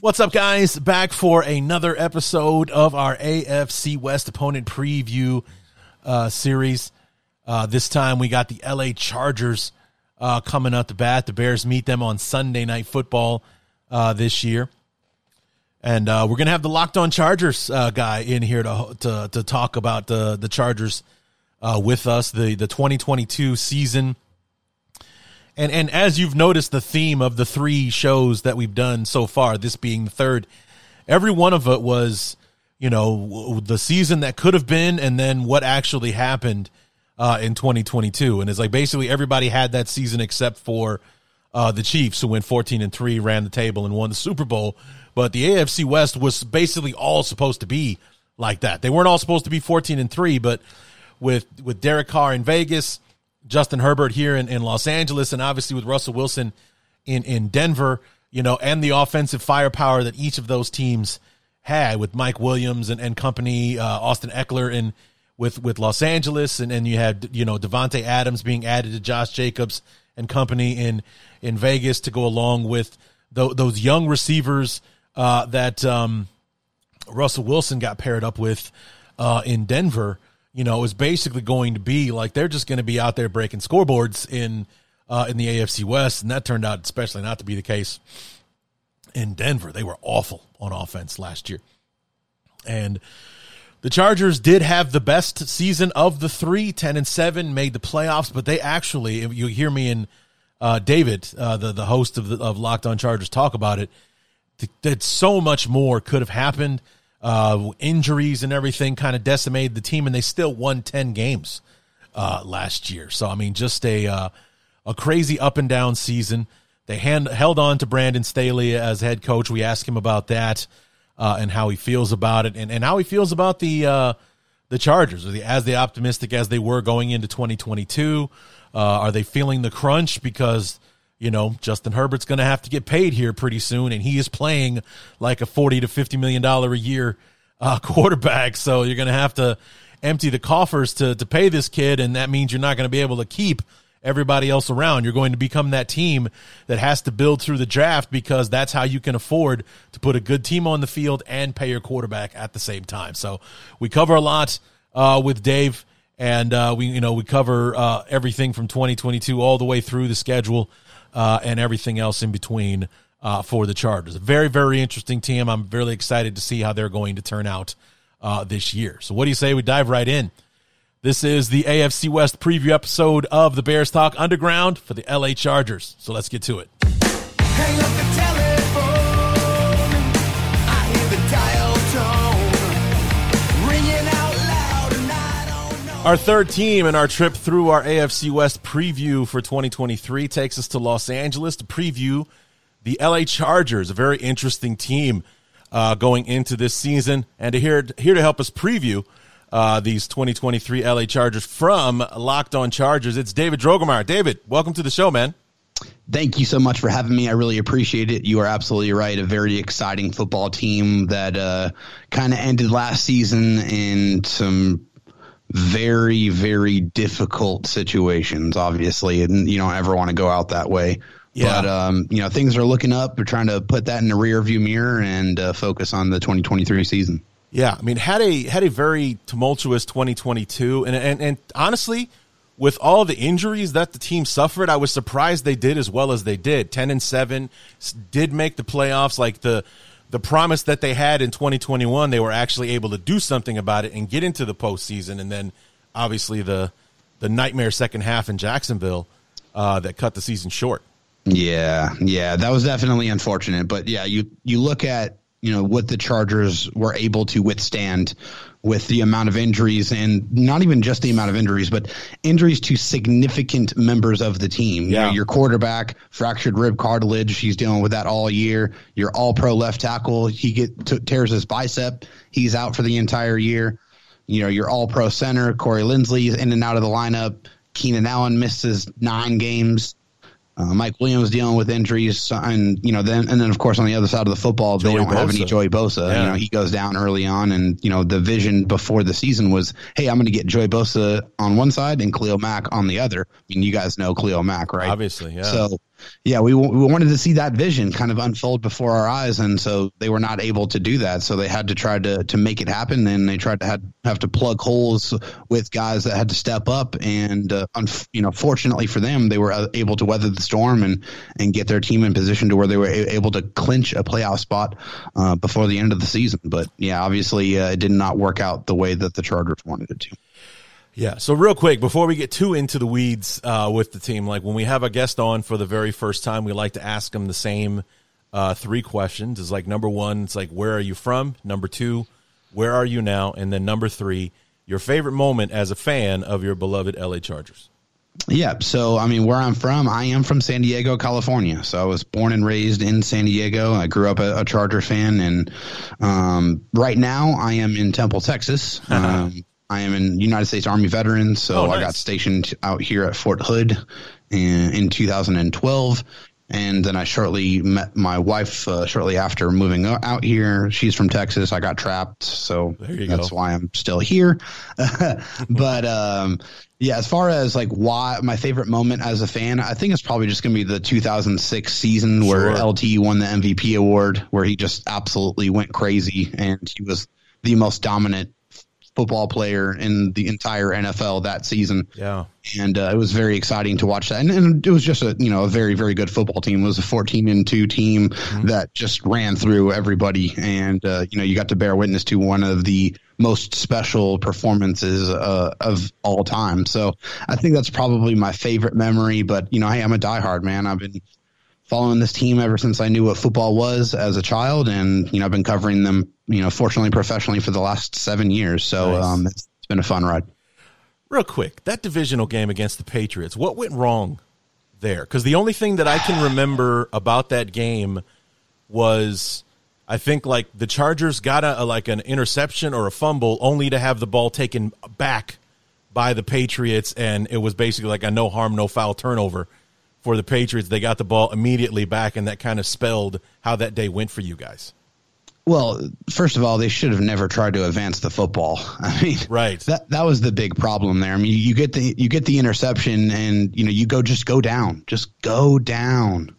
What's up, guys? Back for another episode of our AFC West opponent preview uh, series. Uh, this time we got the LA Chargers uh, coming up the bat. The Bears meet them on Sunday Night Football uh, this year. And uh, we're going to have the Locked On Chargers uh, guy in here to, to, to talk about the, the Chargers with us, the, the 2022 season and and as you've noticed, the theme of the three shows that we've done so far, this being the third, every one of it was, you know, the season that could have been, and then what actually happened uh, in 2022. And it's like basically everybody had that season except for uh, the Chiefs, who went 14 and three, ran the table, and won the Super Bowl. But the AFC West was basically all supposed to be like that. They weren't all supposed to be 14 and three, but with with Derek Carr in Vegas Justin Herbert here in, in Los Angeles, and obviously with Russell Wilson in, in Denver, you know, and the offensive firepower that each of those teams had with Mike Williams and, and company, uh, Austin Ekeler in with with Los Angeles, and then you had you know Davante Adams being added to Josh Jacobs and company in in Vegas to go along with th- those young receivers uh, that um, Russell Wilson got paired up with uh, in Denver you know, is basically going to be like they're just going to be out there breaking scoreboards in uh, in the AFC West, and that turned out especially not to be the case in Denver. They were awful on offense last year, and the Chargers did have the best season of the three, 10 and seven, made the playoffs, but they actually, you hear me and uh, David, uh, the the host of the, of Locked On Chargers, talk about it. That so much more could have happened uh, injuries and everything kind of decimated the team, and they still won ten games uh, last year. So I mean, just a uh, a crazy up and down season. They hand, held on to Brandon Staley as head coach. We asked him about that uh, and how he feels about it, and, and how he feels about the uh, the Chargers. Are they as they optimistic as they were going into 2022? Uh, are they feeling the crunch because you know, Justin Herbert's going to have to get paid here pretty soon, and he is playing like a forty to fifty million dollar a year uh, quarterback. So you're going to have to empty the coffers to to pay this kid, and that means you're not going to be able to keep everybody else around. You're going to become that team that has to build through the draft because that's how you can afford to put a good team on the field and pay your quarterback at the same time. So we cover a lot uh, with Dave, and uh, we you know we cover uh, everything from 2022 all the way through the schedule uh, and everything else in between uh, for the Chargers. A very, very interesting team. I'm really excited to see how they're going to turn out uh, this year. So, what do you say we dive right in? This is the AFC West preview episode of the Bears Talk Underground for the LA Chargers. So, let's get to it. Our third team in our trip through our AFC West preview for 2023 takes us to Los Angeles to preview the LA Chargers, a very interesting team uh, going into this season. And to here, here to help us preview uh, these 2023 LA Chargers from Locked On Chargers, it's David Droegemeier. David, welcome to the show, man. Thank you so much for having me. I really appreciate it. You are absolutely right. A very exciting football team that uh, kind of ended last season in some very, very difficult situations, obviously, and you don't ever want to go out that way. Yeah. But um, you know, things are looking up. We're trying to put that in the rear view mirror and uh, focus on the 2023 season. Yeah, I mean, had a had a very tumultuous 2022, and and and honestly, with all the injuries that the team suffered, I was surprised they did as well as they did. 10 and seven, did make the playoffs. Like the the promise that they had in 2021, they were actually able to do something about it and get into the postseason. And then obviously the the nightmare second half in Jacksonville uh, that cut the season short. Yeah, yeah, that was definitely unfortunate. But yeah, you you look at you know what the Chargers were able to withstand with the amount of injuries and not even just the amount of injuries, but injuries to significant members of the team. You Yeah. know, your quarterback fractured rib cartilage. He's dealing with that all year. Your all pro left tackle, he get t- tears his bicep. He's out for the entire year. You know, your all pro center, Corey Linsley is in and out of the lineup. Keenan Allen misses nine games. Uh, Mike Williams dealing with injuries, and you know, then and then of course on the other side of the football, they don't have any Bosa. Joey Bosa. Yeah. You know, he goes down early on, and you know the vision before the season was, hey, I'm going to get Joey Bosa on one side and Khalil Mack on the other. I mean, you guys know Khalil Mack, right? Obviously, yeah. So, yeah, we, we wanted to see that vision kind of unfold before our eyes, and so they were not able to do that. So they had to try to to make it happen, and they tried to had, have to plug holes with guys that had to step up. And uh, unf- you know, fortunately for them, they were uh, able to weather the storm and and get their team in position to where they were a- able to clinch a playoff spot uh, before the end of the season. But yeah, obviously, uh, it did not work out the way that the Chargers wanted it to. Yeah. So real quick, before we get too into the weeds uh, with the team, like when we have a guest on for the very first time, we like to ask them the same uh, three questions. It's like number one, it's like where are you from? Number two, where are you now? And then number three, your favorite moment as a fan of your beloved LA Chargers. Yeah. So, I mean, where I'm from, I am from San Diego, California. So I was born and raised in San Diego. I grew up a, a Charger fan. And um, right now I am in Temple, Texas. Um, I am a United States Army veteran. So Oh, I got stationed out here at Fort Hood in, in 2012. And then I shortly met my wife uh, shortly after moving out here. She's from Texas. I got trapped, so that's go. why I'm still here. but um, yeah, as far as like why my favorite moment as a fan, I think it's probably just going to be the 2006 season where Sure. LT won the MVP award, where he just absolutely went crazy and he was the most dominant football player in the entire NFL that season Yeah. and uh, it was very exciting to watch that. And, and it was just a you know a very very good football team. It was a fourteen and two team that just ran through everybody, and uh, you know you got to bear witness to one of the most special performances uh, of all time. So I think that's probably my favorite memory. But you know, hey, I'm a diehard man. I've been following this team ever since I knew what football was as a child, and you know I've been covering them you know fortunately professionally for the last seven years. So Nice. um, it's, been a fun ride. Real quick, that divisional game against the Patriots, what went wrong there? Because the only thing that I can remember about that game was I think like the Chargers got a, a- like an interception or a fumble only to have the ball taken back by the Patriots, and it was basically like a no harm, no foul turnover for the Patriots. They got the ball immediately back, and that kind of spelled how that day went for you guys. Well, first of all, they should have never tried to advance the football. I mean, Right. That that was the big problem there. I mean, you get the you get the interception, and you know you go just go down, just go down.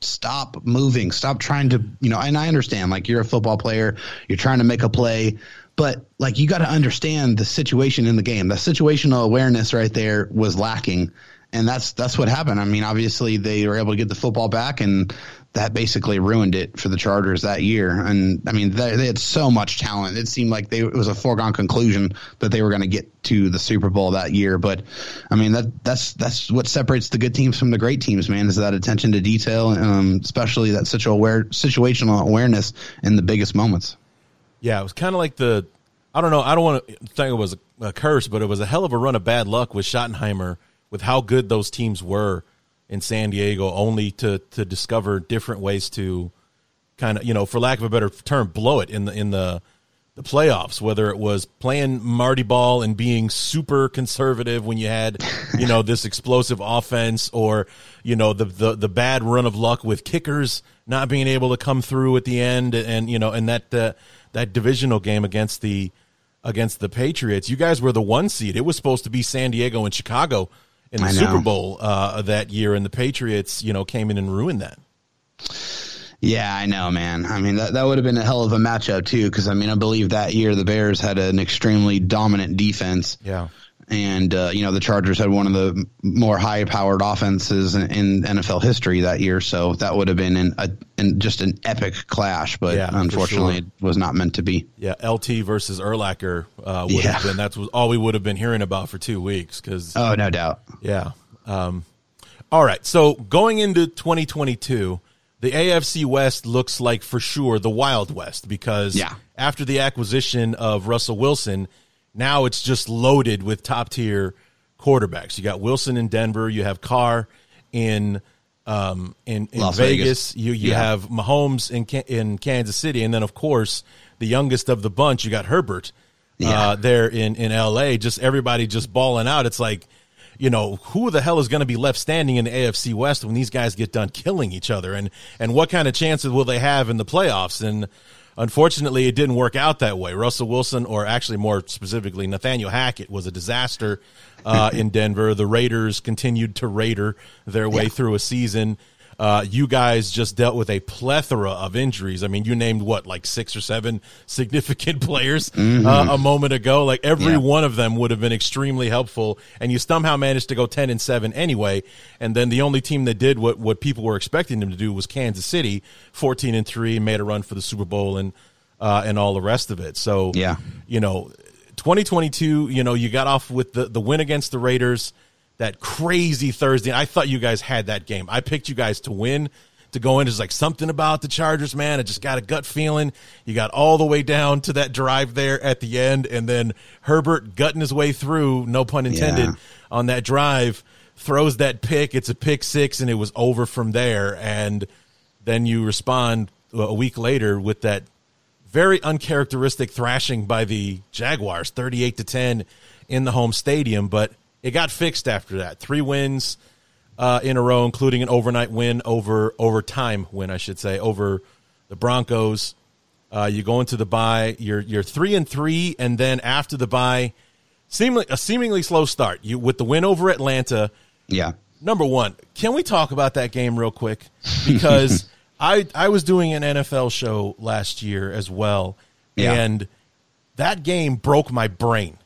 Stop moving. Stop trying to you know. And I understand, like you're a football player, you're trying to make a play, but like you got to understand the situation in the game. The situational awareness right there was lacking, and that's that's what happened. I mean, obviously they were able to get the football back, and that basically ruined it for the Chargers that year. And I mean, they, they had so much talent. It seemed like they, it was a foregone conclusion that they were going to get to the Super Bowl that year. But I mean, that that's that's what separates the good teams from the great teams, man. Is that attention to detail, um, especially that aware situational awareness in the biggest moments. Yeah, it was kind of like the I don't know. I don't want to think it was a, a curse, but it was a hell of a run of bad luck with Schottenheimer with how good those teams were in San Diego, only to to discover different ways to kind of you know, for lack of a better term, blow it in the in the the playoffs. Whether it was playing Marty ball and being super conservative when you had you know this explosive offense, or you know the the the bad run of luck with kickers not being able to come through at the end, and you know, and that uh, that divisional game against the against the Patriots. You guys were the one seed. It was supposed to be San Diego and Chicago in the Super Bowl uh, that year, and the Patriots, you know, came in and ruined that. Yeah, I know, man. I mean, that, that would have been a hell of a matchup, too, because, I mean, I believe that year the Bears had an extremely dominant defense. Yeah. And, uh, you know, the Chargers had one of the more high powered offenses in, in NFL history that year. So that would have been an, a, an, just an epic clash. But Yeah, unfortunately, sure. it was not meant to be. Yeah, LT versus Urlacher uh, would have been that's all we would have been hearing about for two weeks because Oh, no doubt. yeah. Um, all right, so going into 2022, the AFC West looks like for sure the Wild West because Yeah. after the acquisition of Russell Wilson, now it's just loaded with top tier quarterbacks. You got Wilson in Denver, you have Carr in um, in, in Vegas. Vegas. you you Yeah. have Mahomes in in Kansas City, and then of course the youngest of the bunch, you got Herbert uh, there in in L.A. Just everybody just balling out. It's like you know who the hell is going to be left standing in the AFC West when these guys get done killing each other, and and what kind of chances will they have in the playoffs? And unfortunately, it didn't work out that way. Russell Wilson, or actually more specifically, Nathaniel Hackett, was a disaster uh, in Denver. The Raiders continued to Raider their way through a season. Uh, you guys just dealt with a plethora of injuries. I mean, you named what, like six or seven significant players uh, a moment ago. Like every Yeah. one of them would have been extremely helpful, and you somehow managed to go ten and seven anyway. And then the only team that did what what people were expecting them to do was Kansas City, fourteen and three, made a run for the Super Bowl and uh, and all the rest of it. So Yeah. you know, 2022, you know, you got off with the, the win against the Raiders, that crazy Thursday. I thought you guys had that game. I picked you guys to win, to go in. It's like something about the Chargers, man. I just got a gut feeling. You got all the way down to that drive there at the end, and then Herbert gutting his way through, no pun intended, Yeah. on that drive, throws that pick. It's a pick six, and it was over from there. And then you respond uh, a week later with that very uncharacteristic thrashing by the Jaguars, 38 to 10 in the home stadium, but it got fixed after that. Three wins uh, in a row, including an overnight win over overtime win, I should say, over the Broncos. Uh, you go into the bye, you're you're three and three, and then after the bye, seemingly a seemingly slow start. You with the win over Atlanta, Yeah. number one, can we talk about that game real quick? Because I I was doing an NFL show last year as well, Yeah. and that game broke my brain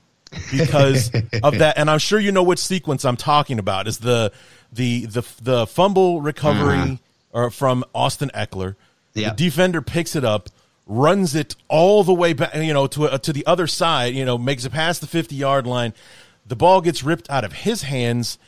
because of that. And I'm sure you know which sequence I'm talking about. Is the the the the fumble recovery mm-hmm. or from Austin Ekeler? Yeah. The defender picks it up, runs it all the way back, you know, to uh, to the other side. You know, makes it past the 50 yard line. The ball gets ripped out of his hands.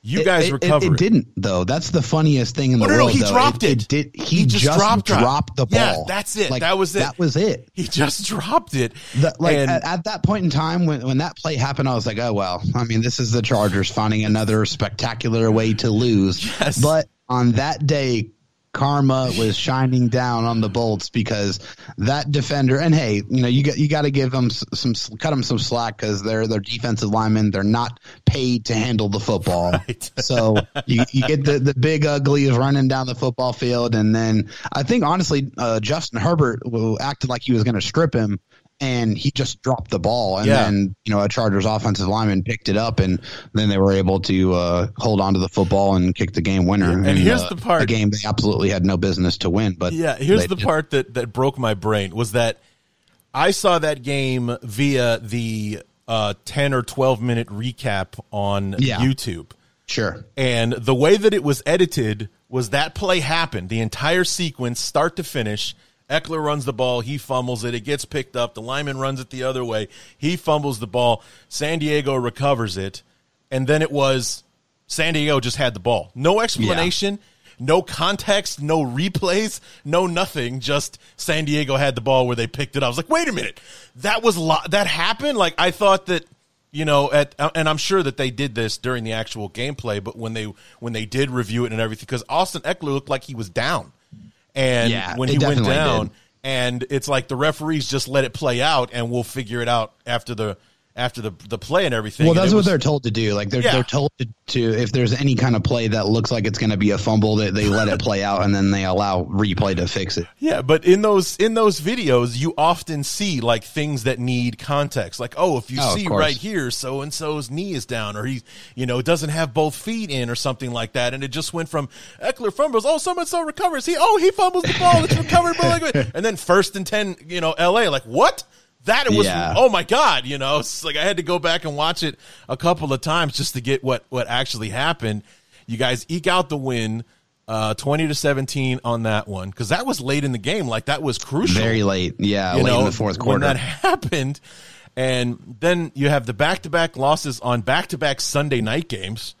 You guys it, recover. It, it didn't though. That's the funniest thing in Oh, the no, no, world. he though. dropped it. did. He, He just, just dropped dropped, the Yeah, ball. that's it. Like, That was it. That was it. He just dropped it. The, like And- at, at that point in time when, when that play happened, I was like, oh well. I mean, this is the Chargers finding another spectacular way to lose. Yes. But on that day, karma was shining down on the Bolts because that defender. And hey, you know, you got you got to give them some cut them some slack because they're they're defensive linemen. They're not paid to handle the football. Right. So you, you get the, the big ugly is running down the football field, and then I think honestly, uh, Justin Herbert acted like he was going to strip him, and he just dropped the ball, and Yeah. then you know a Chargers offensive lineman picked it up, and then they were able to uh, hold on to the football and kick the game winner. And in, here's uh, the part- the game they absolutely had no business to win. But Yeah, here's the did. part that that broke my brain was that I saw that game via the uh, 10 or 12 minute recap on Yeah. YouTube. Sure. And the way that it was edited was that play happened, the entire sequence, start to finish. Ekeler runs the ball, he fumbles it, it gets picked up, the lineman runs it the other way, he fumbles the ball, San Diego recovers it, and then it was San Diego just had the ball. No explanation, no context, no replays, no nothing, just San Diego had the ball where they picked it up. I was like, wait a minute, that was lo- that happened? Like I thought that you know at uh, and i'm sure that they did this during the actual gameplay but when they when they did review it and everything because austin ekeler looked like he was down and Yeah, when he went down did. and it's like the referees just let it play out and we'll figure it out after the after the the play and everything Well, And that's what was- they're told to do. Like they're Yeah. they're told to, to if there's any kind of play that looks like it's going to be a fumble, that they let it play out and then they allow replay to fix it. Yeah, but in those in those videos, you often see like things that need context. Like, oh, if you Oh, see right here, so and so's knee is down, or he, you know, doesn't have both feet in, or something like that. And it just went from Ekeler fumbles, oh, so and so recovers. He, oh, he fumbles the ball, it's recovered, and then first and ten, you know, L.A. Like what? That it was Yeah. oh my god, you know, it's like I had to go back and watch it a couple of times just to get what what actually happened. You guys eke out the win. Uh, 20 to 17 on that one because that was late in the game like that was crucial Very late, yeah, you late know, in the fourth quarter when that happened. And then you have the back to back losses on back to back Sunday night games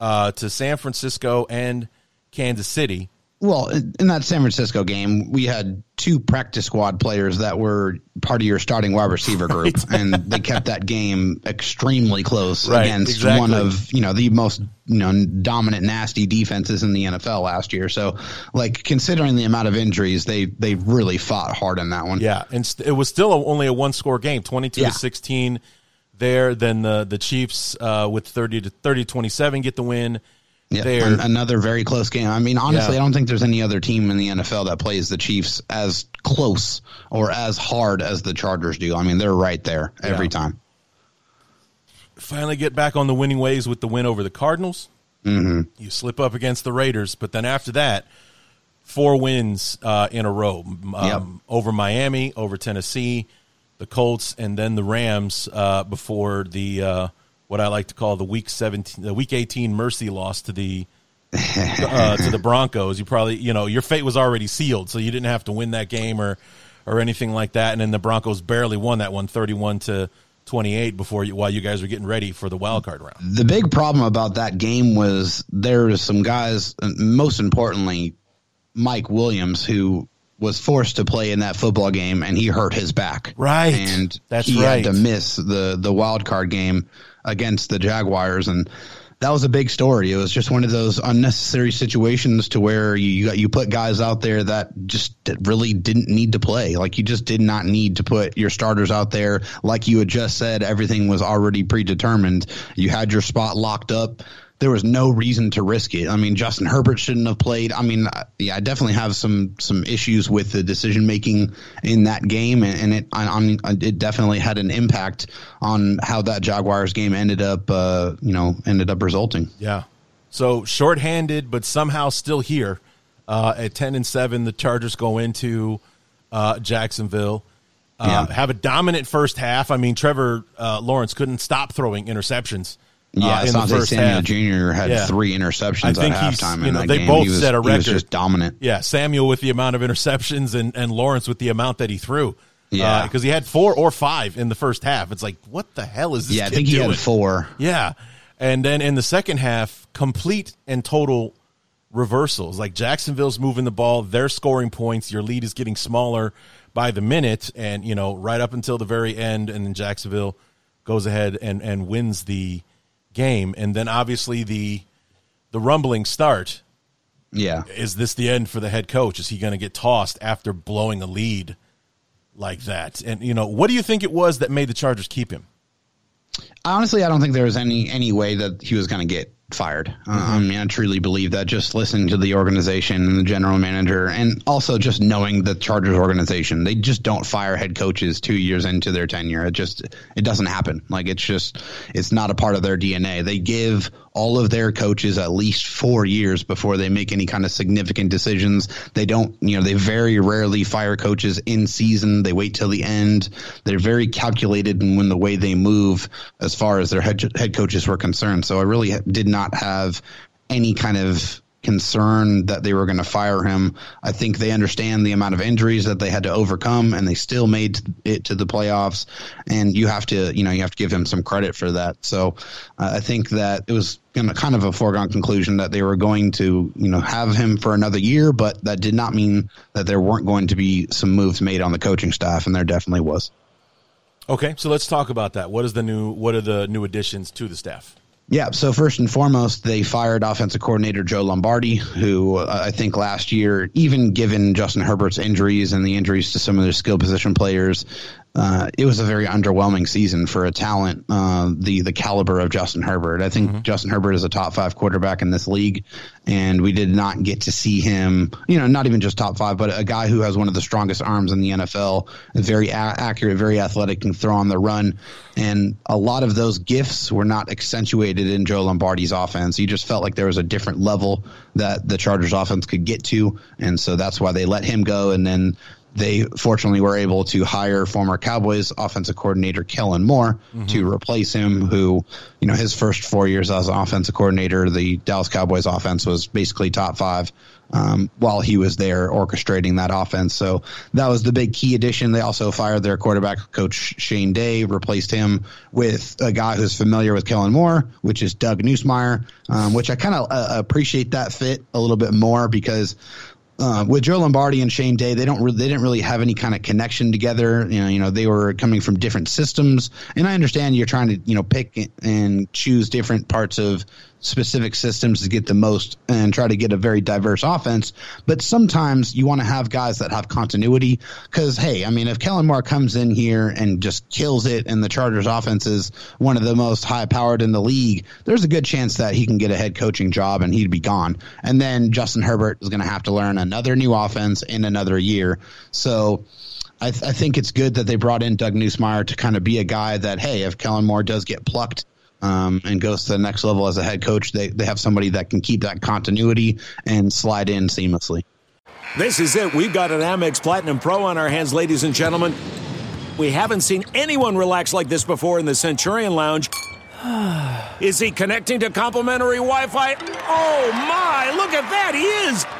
uh, to San Francisco and Kansas City. Well, in that San Francisco game, we had two practice squad players that were part of your starting wide receiver group, right. and they kept that game extremely close right, against exactly. one of you know the most you know dominant, nasty defenses in the NFL last year. So, like considering the amount of injuries, they they really fought hard in that one. Yeah, and it was still a, only a one score game, twenty two yeah. to sixteen. There, then the the Chiefs uh, with thirty to 30 27 get the win yeah, an, another very close game. I mean, honestly, yeah. I don't think there's any other team in the NFL that plays the Chiefs as close or as hard as the Chargers do. I mean, they're right there every yeah. time. Finally, get back on the winning ways with the win over the Cardinals. Mm-hmm. You slip up against the Raiders, but then after that, four wins uh, in a row um, yep. over Miami, over Tennessee, the Colts, and then the Rams uh, before the uh, what I like to call the week seventeen, the week eighteen mercy loss to the uh, to the Broncos. You probably you know your fate was already sealed, so you didn't have to win that game or or anything like that. And then the Broncos barely won that one, 31 to 28 before you, while you guys were getting ready for the wild card round. The big problem about that game was there was some guys, most importantly, Mike Williams, who was forced to play in that football game and he hurt his back. Right. And That's he right. had to miss the the wild card game against the Jaguars, and that was a big story. It was just one of those unnecessary situations to where you you put guys out there that just really didn't need to play. Like you just did not need to put your starters out there. Like you had just said, everything was already predetermined. You had your spot locked up there was no reason to risk it. I mean, Justin Herbert shouldn't have played. I mean, yeah, I definitely have some some issues with the decision making in that game, and, and it on it definitely had an impact on how that Jaguars game ended up, uh, you know, ended up resulting. Yeah. So shorthanded, but somehow still here uh, at ten and seven. The Chargers go into uh, Jacksonville. Uh, yeah. Have a dominant first half. I mean, Trevor uh, Lawrence couldn't stop throwing interceptions yeah, uh, Asante Samuel half. Jr. had yeah. three interceptions at halftime. You know, they game. both was, set a record. just dominant. Yeah, Samuel with the amount of interceptions and, and Lawrence with the amount that he threw. Yeah, because uh, he had four or five in the first half. It's like, what the hell is this? Yeah, I think he doing? had four. Yeah, and then in the second half, complete and total reversals. Like Jacksonville's moving the ball, they're scoring points. Your lead is getting smaller by the minute, and you know right up until the very end, and then Jacksonville goes ahead and and wins the game, and then obviously the the rumbling start. Yeah, is this the end for the head coach? Is he going to get tossed after blowing a lead like that? And you know, what do you think it was that made the Chargers keep him? Honestly, I don't think there was any any way that he was going to get fired. Uh, mm-hmm. I mean, I truly believe that just listening to the organization and the general manager, and also just knowing the Chargers organization, they just don't fire head coaches two years into their tenure. It just it doesn't happen. Like it's just it's not a part of their DNA. They give all of their coaches at least four years before they make any kind of significant decisions. They don't, you know, they very rarely fire coaches in season. They wait till the end. They're very calculated in when the way they move as far as their head, head coaches were concerned. So I really did not have any kind of concern that they were going to fire him. I think they understand the amount of injuries that they had to overcome, and they still made it to the playoffs. And you have to, you know, you have to give him some credit for that. So uh, I think that it was kind of a foregone conclusion that they were going to, you know, have him for another year, but that did not mean that there weren't going to be some moves made on the coaching staff, and there definitely was. Okay, so let's talk about that. What is the new? What are the new additions to the staff? Yeah. So first and foremost, they fired offensive coordinator Joe Lombardi, who uh, I think last year, even given Justin Herbert's injuries and the injuries to some of their skill position players, uh, it was a very underwhelming season for a talent uh, the the caliber of Justin Herbert. I think mm-hmm. Justin Herbert is a top five quarterback in this league, and we did not get to see him. You know, not even just top five, but a guy who has one of the strongest arms in the NFL, very a- accurate, very athletic, can throw on the run. And a lot of those gifts were not accentuated in Joe Lombardi's offense. You just felt like there was a different level that the Chargers offense could get to, and so that's why they let him go. And then they fortunately were able to hire former Cowboys offensive coordinator Kellen Moore mm-hmm. to replace him, who, you know, his first four years as an offensive coordinator, the Dallas Cowboys offense was basically top five um, while he was there orchestrating that offense. So that was the big key addition. They also fired their quarterback coach Shane Day, replaced him with a guy who's familiar with Kellen Moore, which is Doug Nussmeier, um, which I kind of uh, appreciate that fit a little bit more because uh, with Joe Lombardi and Shane Day, they don't re- they didn't really have any kind of connection together. You know, you know, they were coming from different systems, and I understand you're trying to you know pick and choose different parts of specific systems to get the most and try to get a very diverse offense. But sometimes you want to have guys that have continuity because, hey, I mean, if Kellen Moore comes in here and just kills it and the Chargers offense is one of the most high powered in the league, there's a good chance that he can get a head coaching job and he'd be gone. And then Justin Herbert is going to have to learn another new offense in another year. So, I, th- I, think it's good that they brought in Doug Nussmeier to kind of be a guy that, hey, if Kellen Moore does get plucked um, and goes to the next level as a head coach, they, they have somebody that can keep that continuity and slide in seamlessly. This is it. We've got an Amex Platinum Pro on our hands, ladies and gentlemen. We haven't seen anyone relax like this before in the Centurion Lounge. is he connecting to complimentary Wi Fi? Oh, my! Look at that! He is!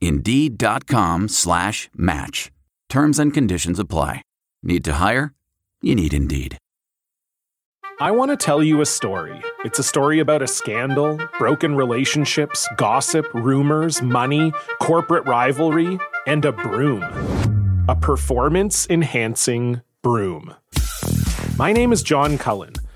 Indeed.com slash match. Terms and conditions apply. Need to hire? You need Indeed. I want to tell you a story. It's a story about a scandal, broken relationships, gossip, rumors, money, corporate rivalry, and a broom. A performance enhancing broom. My name is John Cullen.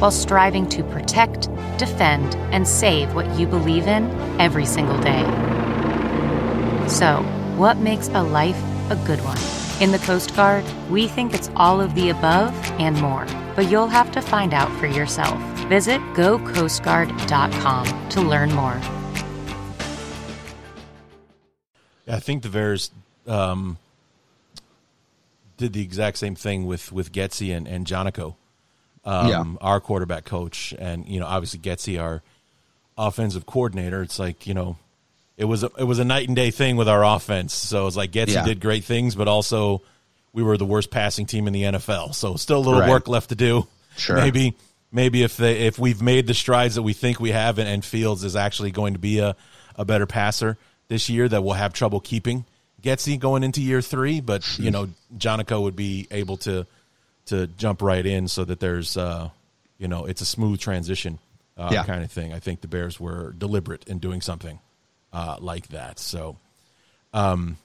while striving to protect, defend, and save what you believe in every single day. So, what makes a life a good one? In the Coast Guard, we think it's all of the above and more, but you'll have to find out for yourself. Visit gocoastguard.com to learn more. I think the Bears um, did the exact same thing with with Getsy and, and Janocko um, yeah. our quarterback coach, and you know, obviously Getsy, our offensive coordinator. It's like you know, it was a, it was a night and day thing with our offense. So it's like Getsy yeah. did great things, but also we were the worst passing team in the NFL. So still a little right. work left to do. Sure, maybe maybe if they if we've made the strides that we think we have, and, and Fields is actually going to be a a better passer this year, that we'll have trouble keeping Getsy going into year three. But you know, Janocko would be able to to jump right in so that there's uh, you know it's a smooth transition uh, yeah. kind of thing. I think the Bears were deliberate in doing something uh, like that. So, um,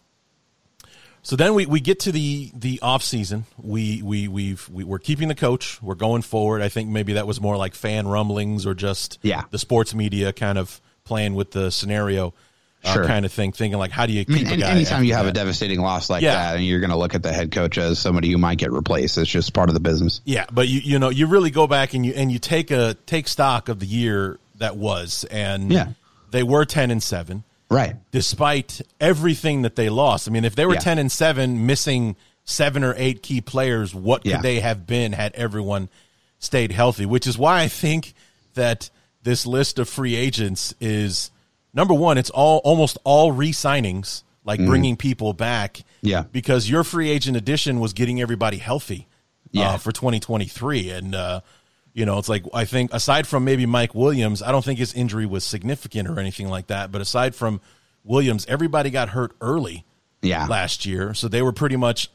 So then we, we get to the the off season. We we we've we, we're keeping the coach. We're going forward. I think maybe that was more like fan rumblings or just Yeah. the sports media kind of playing with the scenario uh, kind of thing, thinking like how do you I mean, a any- guy? anytime you have a devastating loss like Yeah. that, and you're going to look at the head coach as somebody who might get replaced, it's just part of the business. Yeah, but you you know you really go back and you and you take a take stock of the year that was, and Yeah. they were ten and seven, Right. despite everything that they lost. I mean, if they were Yeah. ten and seven, missing seven or eight key players, what could Yeah. they have been had everyone stayed healthy? Which is why I think that this list of free agents is number one. It's all almost all re-signings, like bringing people back. Yeah. because your free agent addition was getting everybody healthy. Yeah. uh, for 2023, and uh, you know, it's like I think aside from maybe Mike Williams, I don't think his injury was significant or anything like that. But aside from Williams, everybody got hurt early Yeah. last year, so they were pretty much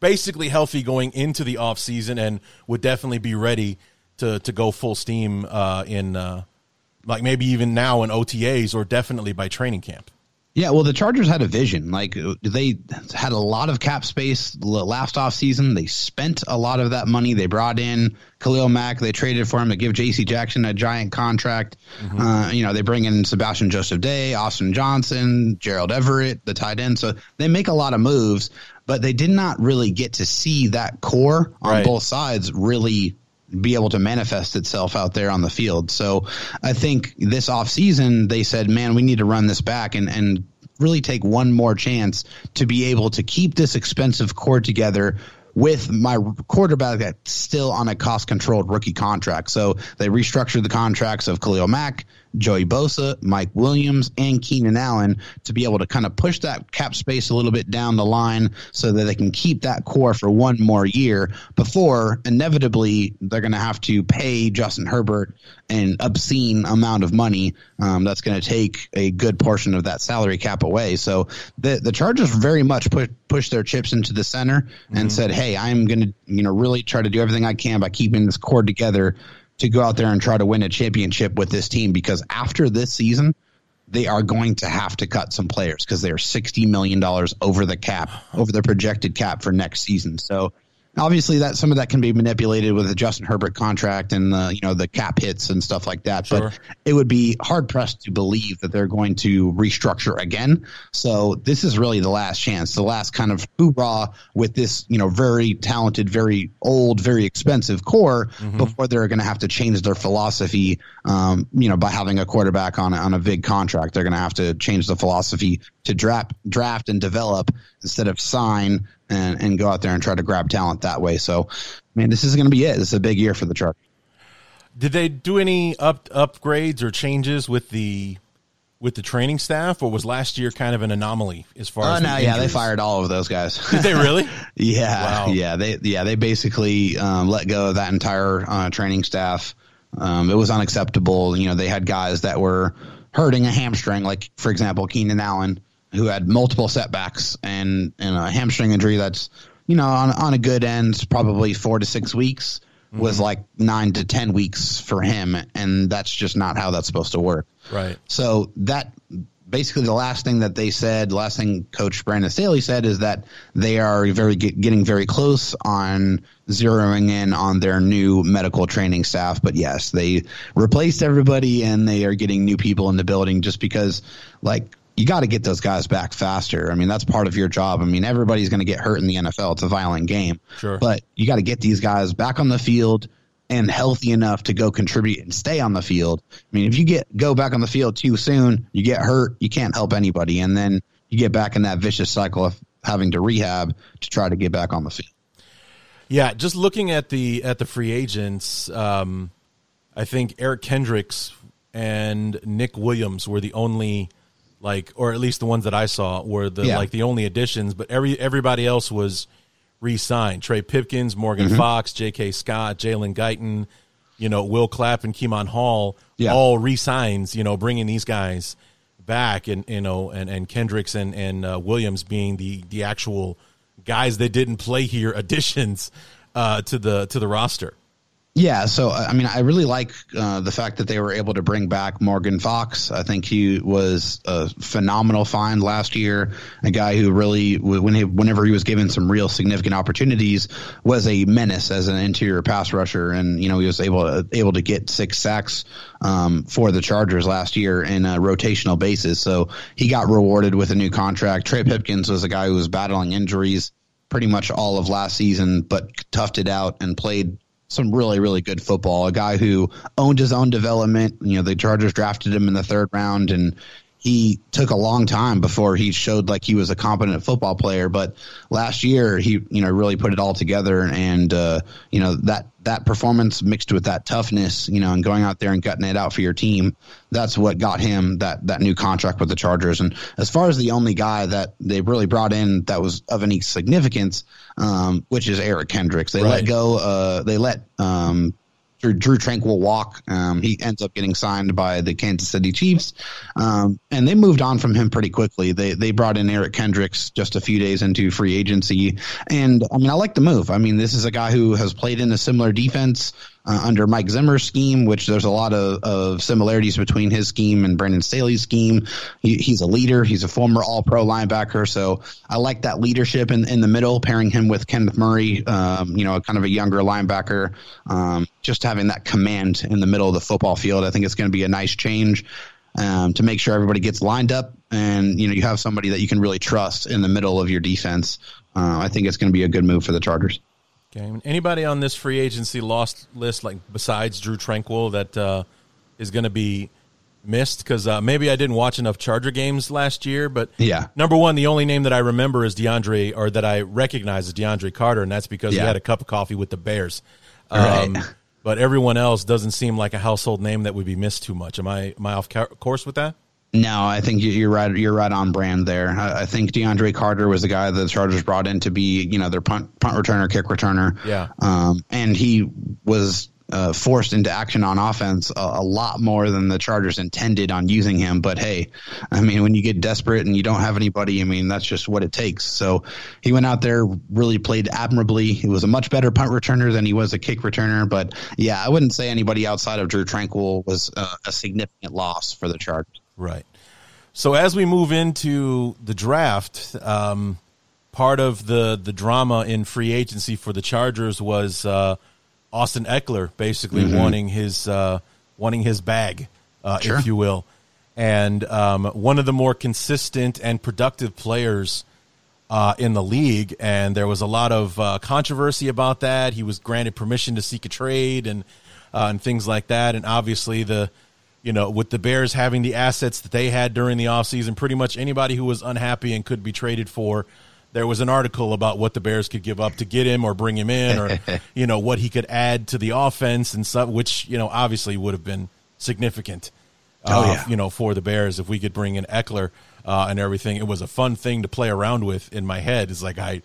basically healthy going into the off season and would definitely be ready to to go full steam uh, in uh, like maybe even now in OTAs or definitely by training camp. Yeah, well, the Chargers had a vision. Like they had a lot of cap space last off season. They spent a lot of that money. They brought in Khalil Mack. They traded for him to give J.C. Jackson a giant contract. Uh, you know, they bring in Sebastian Joseph Day, Austin Johnson, Gerald Everett, the tight end. So they make a lot of moves, but they did not really get to see that core on Right. both sides really be able to manifest itself out there on the field. So I think this offseason they said, man, we need to run this back and, and really take one more chance to be able to keep this expensive core together with my quarterback that's still on a cost controlled rookie contract. So they restructured the contracts of Khalil Mack, Joey Bosa, Mike Williams, and Keenan Allen to be able to kind of push that cap space a little bit down the line so that they can keep that core for one more year before inevitably they're going to have to pay Justin Herbert an obscene amount of money um, that's going to take a good portion of that salary cap away. So the the Chargers very much put pushed their chips into the center and said, "Hey, I'm going to you know really try to do everything I can by keeping this core together to go out there and try to win a championship with this team because after this season." They are going to have to cut some players because they are sixty million dollars over the cap, over the projected cap for next season. So obviously that some of that can be manipulated with the Justin Herbert contract and the you know the cap hits and stuff like that. Sure. But it would be hard pressed to believe that they're going to restructure again. So this is really the last chance, the last kind of hoorah with this you know very talented, very old, very expensive core before they're going to have to change their philosophy. Um, you know by having a quarterback on on a big contract, they're going to have to change the philosophy to draft draft and develop instead of sign and, and go out there and try to grab talent that way. So, man, this is going to be it. This is a big year for the Chargers. Did they do any up upgrades or changes with the with the training staff, or was last year kind of an anomaly as far Oh as? the no, yeah, they fired all of those guys. Did they really? yeah, Wow. yeah, they yeah they basically um, let go of that entire uh, training staff. Um, it was unacceptable. You know, they had guys that were hurting a hamstring, like for example, Keenan Allen, who had multiple setbacks and and a hamstring injury that's you know on on a good end, probably four to six weeks. Mm-hmm. Was like nine to ten weeks for him, and that's just not how that's supposed to work. Right. So that basically the last thing that they said, last thing Coach Brandon Staley said is that they are very get, getting very close on zeroing in on their new medical training staff. But yes, they replaced everybody and they are getting new people in the building just because like you got to get those guys back faster. I mean, that's part of your job. I mean, everybody's going to get hurt in the NFL. It's a violent game. Sure. But you got to get these guys back on the field and healthy enough to go contribute and stay on the field. I mean, if you get go back on the field too soon, you get hurt, you can't help anybody, and then you get back in that vicious cycle of having to rehab to try to get back on the field. Yeah, just looking at the at the free agents, um, I think Eric Kendricks and Nick Williams were the only like, or at least the ones that I saw were the Yeah. like the only additions. But every everybody else was re-signed. Trey Pipkins, Morgan Mm-hmm. Fox, J.K. Scott, Jalen Guyton, you know, Will Clapp and Kemon Hall, Yeah. all re-signs. You know, bringing these guys back, and you know, and and Kendricks and and uh, Williams being the the actual guys that didn't play here additions uh, to the to the roster. Yeah, so I mean, I really like uh, the fact that they were able to bring back Morgan Fox. I think he was a phenomenal find last year. A guy who really, when he, whenever he was given some real significant opportunities, was a menace as an interior pass rusher, and you know he was able to, able to get six sacks um, for the Chargers last year in a rotational basis. So he got rewarded with a new contract. Trey Pipkins was a guy who was battling injuries pretty much all of last season, but toughed it out and played some really, really good football. A guy who owned his own development. You know, the Chargers drafted him in the third round, and he took a long time before he showed like he was a competent football player. But last year, he you know really put it all together, and uh, you know that that performance mixed with that toughness, you know, and going out there and gutting it out for your team, that's what got him that that new contract with the Chargers. And as far as the only guy that they really brought in that was of any significance, um, which is Eric Kendricks, they right. let go. Uh, they let um, Drew, Drue Tranquill walk. Um, he ends up getting signed by the Kansas City Chiefs, um, and they moved on from him pretty quickly. They they brought in Eric Kendricks just a few days into free agency, and I mean I like the move. I mean this is a guy who has played in a similar defense uh, under Mike Zimmer's scheme, which there's a lot of, of similarities between his scheme and Brandon Staley's scheme. He, he's a leader. He's a former All Pro linebacker, so I like that leadership in, in the middle, pairing him with Kenneth Murray, um, you know, kind of a younger linebacker. Um, just having that command in the middle of the football field, I think it's going to be a nice change. Um, to make sure everybody gets lined up and you know you have somebody that you can really trust in the middle of your defense. Uh, I think it's going to be a good move for the Chargers. Okay. Anybody on this free agency lost list, like besides Drue Tranquill, that uh, is going to be missed? Because uh, maybe I didn't watch enough Charger games last year, but yeah. Number one, the only name that I remember is DeAndre, or that I recognize is DeAndre Carter, and that's because yeah. he had a cup of coffee with the Bears. Um, right. But everyone else doesn't seem like a household name that would be missed too much. Am I am I off course with that? No, I think you're right. You're right on brand there. I think DeAndre Carter was the guy that the Chargers brought in to be, you know, their punt punt returner, kick returner. Yeah. Um, and he was uh, forced into action on offense a, a, lot more than the Chargers intended on using him. But hey, I mean, when you get desperate and you don't have anybody, I mean, that's just what it takes. So he went out there, really played admirably. He was a much better punt returner than he was a kick returner. But yeah, I wouldn't say anybody outside of Drue Tranquill was uh, a significant loss for the Chargers. Right. So as we move into the draft, um, part of the the drama in free agency for the Chargers was uh, Austin Ekeler basically mm-hmm. wanting his uh, wanting his bag, uh, sure. if you will, and um, one of the more consistent and productive players. Uh, in the league, and there was a lot of uh, controversy about that. He was granted permission to seek a trade and uh, and things like that. And obviously, the you know, with the Bears having the assets that they had during the offseason, pretty much anybody who was unhappy and could be traded for, there was an article about what the Bears could give up to get him or bring him in or, you know, what he could add to the offense and stuff, which, you know, obviously would have been significant. Oh, uh, yeah. You know, for the Bears, if we could bring in Ekeler uh, and everything, it was a fun thing to play around with in my head. It's like, I,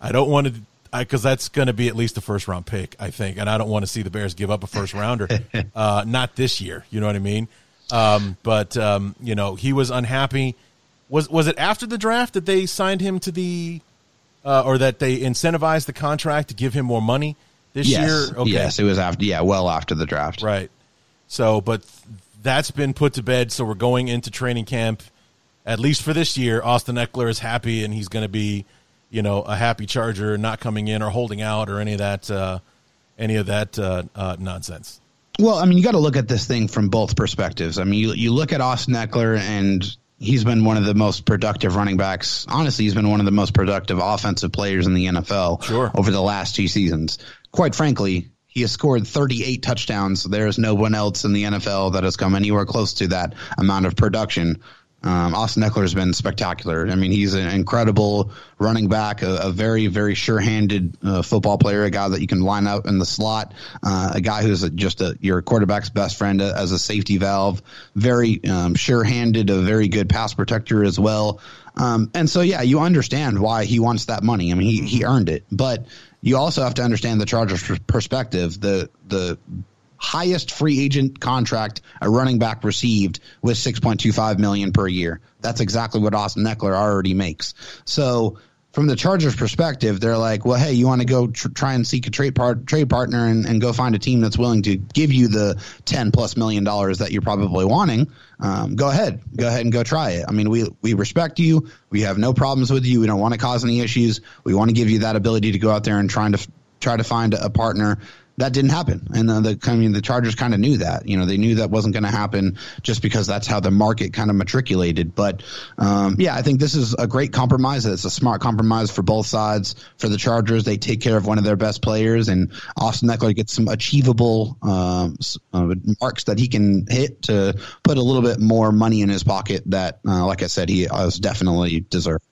I don't want to because that's going to be at least a first round pick, I think, and I don't want to see the Bears give up a first rounder. uh, not this year, you know what I mean? Um, but um, you know, he was unhappy. Was was it after the draft that they signed him to the, uh, or that they incentivized the contract to give him more money this yes. year? Okay. Yes, it was after. Yeah, well after the draft. Right. So, but that's been put to bed. So we're going into training camp, at least for this year. Austin Ekeler is happy, and he's going to be you know, a happy Charger not coming in or holding out or any of that, uh, any of that uh, uh, nonsense. Well, I mean, you got to look at this thing from both perspectives. I mean, you, you look at Austin Ekeler, and he's been one of the most productive running backs. Honestly, he's been one of the most productive offensive players in the NFL sure. over the last two seasons. Quite frankly, he has scored 38 touchdowns. There is no one else in the NFL that has come anywhere close to that amount of production. Um, Austin Ekeler has been spectacular. I mean, he's an incredible running back, a, a very, very sure-handed uh, football player, a guy that you can line up in the slot, uh, a guy who's a, just a, your quarterback's best friend as a safety valve. Very um, sure-handed, a very good pass protector as well. Um, and so, yeah, you understand why he wants that money. I mean, he he earned it, but you also have to understand the Chargers' perspective. The the highest free agent contract a running back received was 6.25 million per year. That's exactly what Austin Ekeler already makes. So from the Chargers' perspective, they're like, well, hey, you want to go tr- try and seek a trade part trade partner and, and go find a team that's willing to give you the ten plus million dollars that you're probably wanting. Um, go ahead, go ahead and go try it. I mean, we we respect you. We have no problems with you. We don't want to cause any issues. We want to give you that ability to go out there and trying to try to find a partner that didn't happen. And the, the I mean, the Chargers kind of knew that. You know, they knew that wasn't going to happen just because that's how the market kind of matriculated. But um, yeah, I think this is a great compromise. It's a smart compromise for both sides. For the Chargers, they take care of one of their best players, and Austin Ekeler gets some achievable um, uh, marks that he can hit to put a little bit more money in his pocket. That, uh, like I said, he has definitely deserved.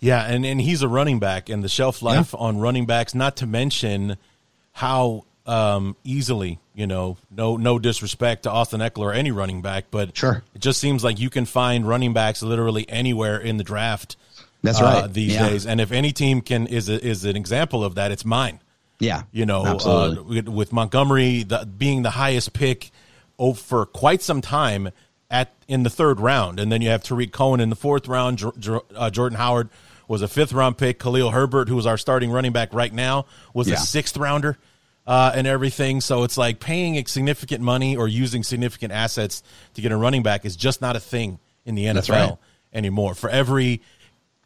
Yeah, and, and he's a running back, and the shelf life yeah. on running backs, not to mention – how um, easily, you know, no no disrespect to Austin Ekeler or any running back, but sure, it just seems like you can find running backs literally anywhere in the draft. That's right uh, these yeah. days, and if any team can is a, is an example of that, it's mine. Yeah, you know, uh, with, Montgomery the, being the highest pick over for quite some time at in the third round, and then you have Tarik Cohen in the fourth round. uh, Jordan Howard was a fifth round pick. Khalil Herbert, who is our starting running back right now, was yeah. a sixth rounder. Uh, and everything. So it's like paying significant money or using significant assets to get a running back is just not a thing in the NFL right. anymore. For every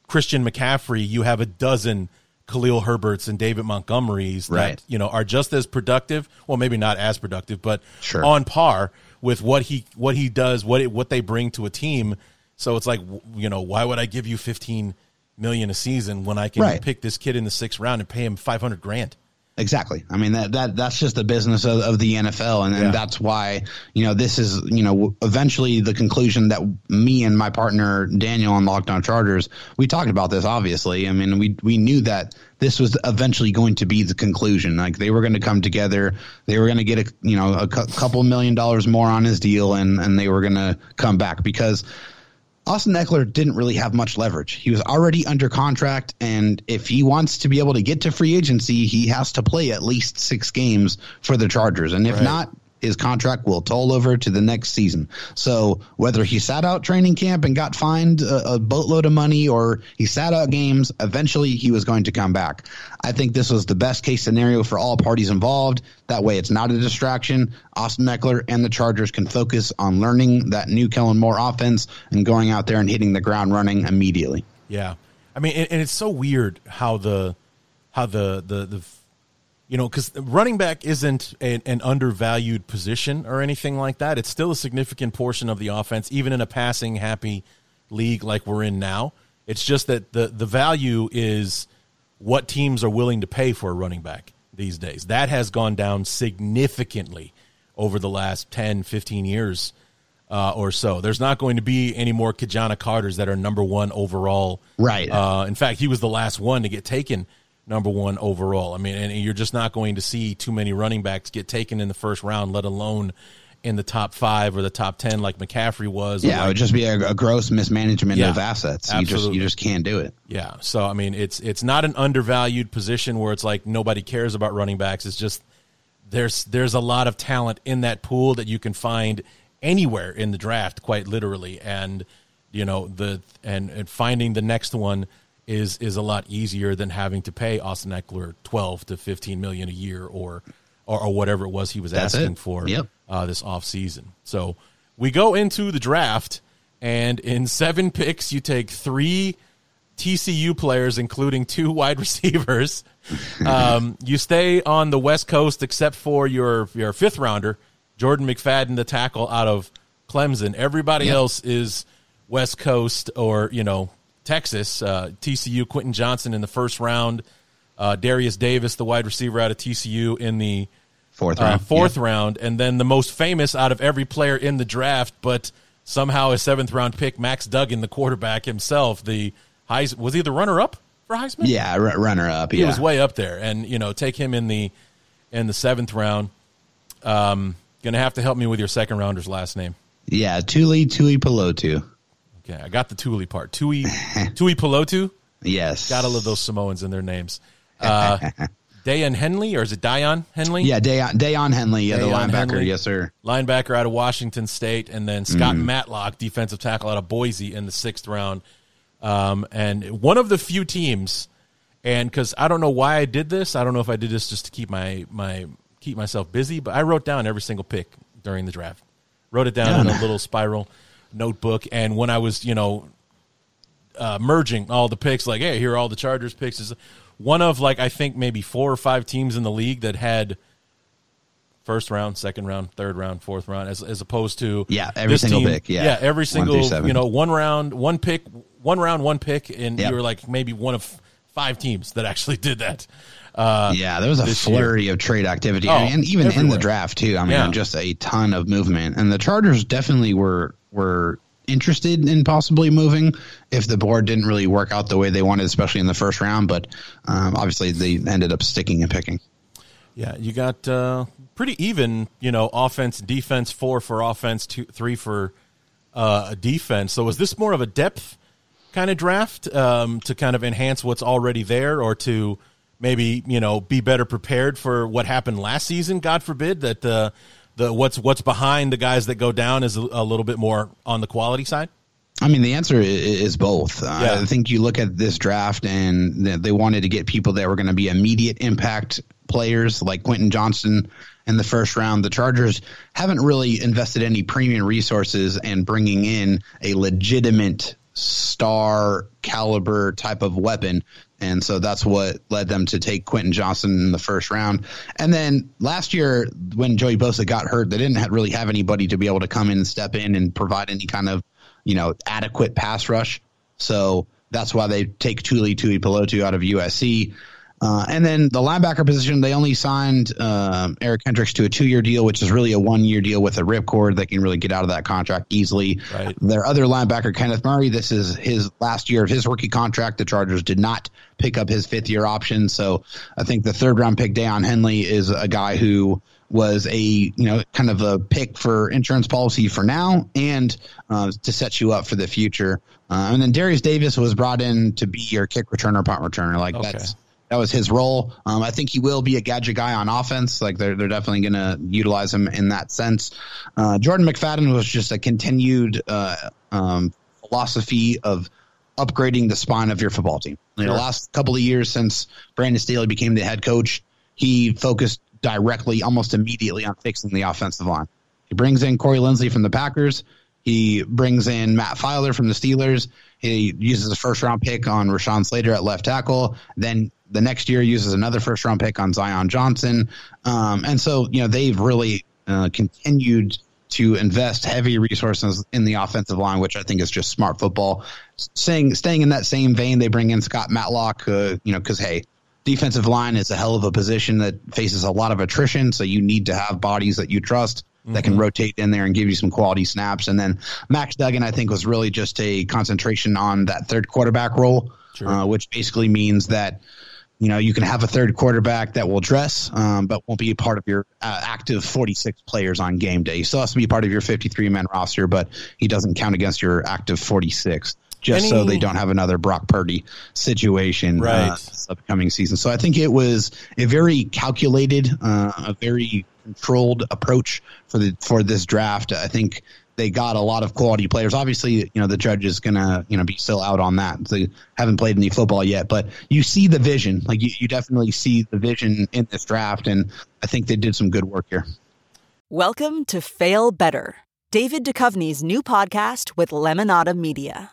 Christian McCaffrey, you have a dozen Khalil Herberts and David Montgomerys right. that you know are just as productive. Well, maybe not as productive, but sure. on par with what he what he does, what it, what they bring to a team. So it's like you know, why would I give you fifteen million a season when I can right. pick this kid in the sixth round and pay him five hundred grand? Exactly. I mean that that that's just the business of, of the NFL, and, and that's why you know this is you know eventually the conclusion that me and my partner Daniel on Locked On Chargers we talked about this. Obviously, I mean we we knew that this was eventually going to be the conclusion. Like they were going to come together, they were going to get a you know a cu- couple million dollars more on his deal, and and they were going to come back because Austin Ekeler didn't really have much leverage. He was already under contract, and if he wants to be able to get to free agency, he has to play at least six games for the Chargers. And if right. not, his contract will toll over to the next season. So whether he sat out training camp and got fined a, a, boatload of money or he sat out games, eventually he was going to come back. I think this was the best case scenario for all parties involved. That way it's not a distraction. Austin Ekeler and the Chargers can focus on learning that new Kellen Moore offense and going out there and hitting the ground running immediately. Yeah. I mean, and, and it's so weird how the, how the, the, the, you know, because running back isn't a, an undervalued position or anything like that. It's still a significant portion of the offense, even in a passing happy league like we're in now. It's just that the the value is what teams are willing to pay for a running back these days. That has gone down significantly over the last 10, 15 years uh, or so. There's not going to be any more Ki-Jana Carters that are number one overall. Right. Uh, in fact, he was the last one to get taken number one overall. I mean, and you're just not going to see too many running backs get taken in the first round, let alone in the top five or the top ten like McCaffrey was. Yeah, like, it would just be a, a gross mismanagement yeah, of assets. Absolutely. You just you just can't do it. Yeah. So I mean, it's it's not an undervalued position where it's like nobody cares about running backs. It's just there's there's a lot of talent in that pool that you can find anywhere in the draft, quite literally, and you know the and and finding the next one is is a lot easier than having to pay Austin Ekeler twelve to fifteen million a year or or, or whatever it was he was That's asking it. for yep. uh, this offseason. So we go into the draft, and in seven picks, you take three TCU players, including two wide receivers. um, you stay on the West Coast, except for your your fifth rounder, Jordan McFadden, the tackle out of Clemson. Everybody yep. else is West Coast or you know Texas. Uh, TCU, Quentin Johnston in the first round. Uh, Darius Davis, the wide receiver out of TCU, in the fourth uh, round. fourth yeah. round, and then the most famous out of every player in the draft, but somehow a seventh round pick, Max Duggan, the quarterback himself. The Heis- was he the runner up for Heisman? Yeah, r- runner up. Yeah. He was way up there, and you know, take him in the in the seventh round. Um, gonna have to help me with your second rounder's last name. Yeah, Tuli Tuipulotu. Okay, I got the Tuli part. Tui Tui Pelotu. Yes, gotta love those Samoans in their names. Uh, Dayan Henley, or is it Dion Henley? Yeah, Dayon, Dayon Henley, yeah, the linebacker. Henley, yes, sir. Linebacker out of Washington State, and then Scott mm. Matlock, defensive tackle out of Boise in the sixth round. Um, and one of the few teams, and because I don't know why I did this, I don't know if I did this just to keep my my keep myself busy, but I wrote down every single pick during the draft. Wrote it down in a little spiral notebook, and when I was you know uh, merging all the picks, like hey, here are all the Chargers picks. Is one of like I think maybe four or five teams in the league that had first round, second round, third round, fourth round, as as opposed to yeah, every single team, pick, yeah, yeah, every single you know one round, one pick, one round, one pick, and yep. you were like maybe one of five teams that actually did that. Uh, yeah, there was a flurry year. of trade activity, oh, and even everywhere. in the draft too. I mean, yeah. just a ton of movement, and the Chargers definitely were were interested in possibly moving if the board didn't really work out the way they wanted, especially in the first round. But um, obviously, they ended up sticking and picking. Yeah, you got uh, pretty even, you know, offense, defense, four for offense, two, three for uh, defense. So was this more of a depth kind of draft um, to kind of enhance what's already there, or to maybe you know be better prepared for what happened last season? God forbid that uh, the what's what's behind the guys that go down is a, a little bit more on the quality side. I mean, the answer is both. Uh, yeah. I think you look at this draft, and they wanted to get people that were going to be immediate impact players like Quentin Johnston in the first round. The Chargers haven't really invested any premium resources in bringing in a legitimate star caliber type of weapon. And so that's what led them to take Quentin Johnston in the first round. And then last year, when Joey Bosa got hurt, they didn't really have anybody to be able to come in and step in and provide any kind of, you know, adequate pass rush. So that's why they take Tuli Tuipulotu out of USC. Uh, and then the linebacker position, they only signed uh, Eric Kendricks to a two year deal, which is really a one year deal with a ripcord. They can really get out of that contract easily. Right. Their other linebacker, Kenneth Murray, this is his last year of his rookie contract. The Chargers did not pick up his fifth year option. So I think the third round pick, Daiyan Henley, is a guy who was a you know kind of a pick for insurance policy for now and uh, to set you up for the future. Uh, and then Darius Davis was brought in to be your kick returner, punt returner. Like okay. that's that was his role. Um, I think he will be a gadget guy on offense. Like they're they're definitely going to utilize him in that sense. Uh, Jordan McFadden was just a continued uh, um, philosophy of upgrading the spine of your football team. In the last couple of years since Brandon Staley became the head coach, he focused directly, almost immediately, on fixing the offensive line. He brings in Corey Linsley from the Packers. He brings in Matt Feiler from the Steelers. He uses a first round pick on Rashawn Slater at left tackle. Then the next year uses another first round pick on Zion Johnson. Um, and so, you know, they've really uh, continued to invest heavy resources in the offensive line, which I think is just smart football. Staying, staying in that same vein, they bring in Scott Matlock, uh, you know, because, hey, defensive line is a hell of a position that faces a lot of attrition. So you need to have bodies that you trust that can mm-hmm. rotate in there and give you some quality snaps. And then Max Duggan, I think, was really just a concentration on that third quarterback role, sure. uh, which basically means that you know, you can have a third quarterback that will dress, um, but won't be a part of your uh, active 46 players on game day. He still has to be part of your 53 man roster, but he doesn't count against your active 46 just Any, so they don't have another Brock Purdy situation uh, right. uh, this upcoming season. So I think it was a very calculated, uh, a very controlled approach for the for this draft. I think they got a lot of quality players. Obviously, you know, the judge is gonna, you know, be still out on that. They haven't played any football yet, but you see the vision. Like you, you definitely see the vision in this draft, and I think they did some good work here. Welcome to Fail Better, David Duchovny's new podcast with Lemonada Media.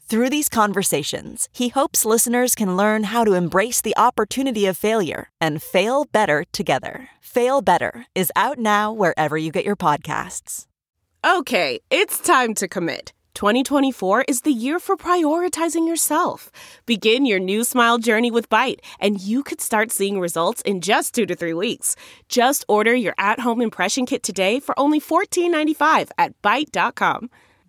Through these conversations, he hopes listeners can learn how to embrace the opportunity of failure and fail better together. Fail Better is out now wherever you get your podcasts. Okay, it's time to commit. 2024 is the year for prioritizing yourself. Begin your new smile journey with Byte, and you could start seeing results in just two to three weeks. Just order your at home impression kit today for only $14.95 at Byte.com.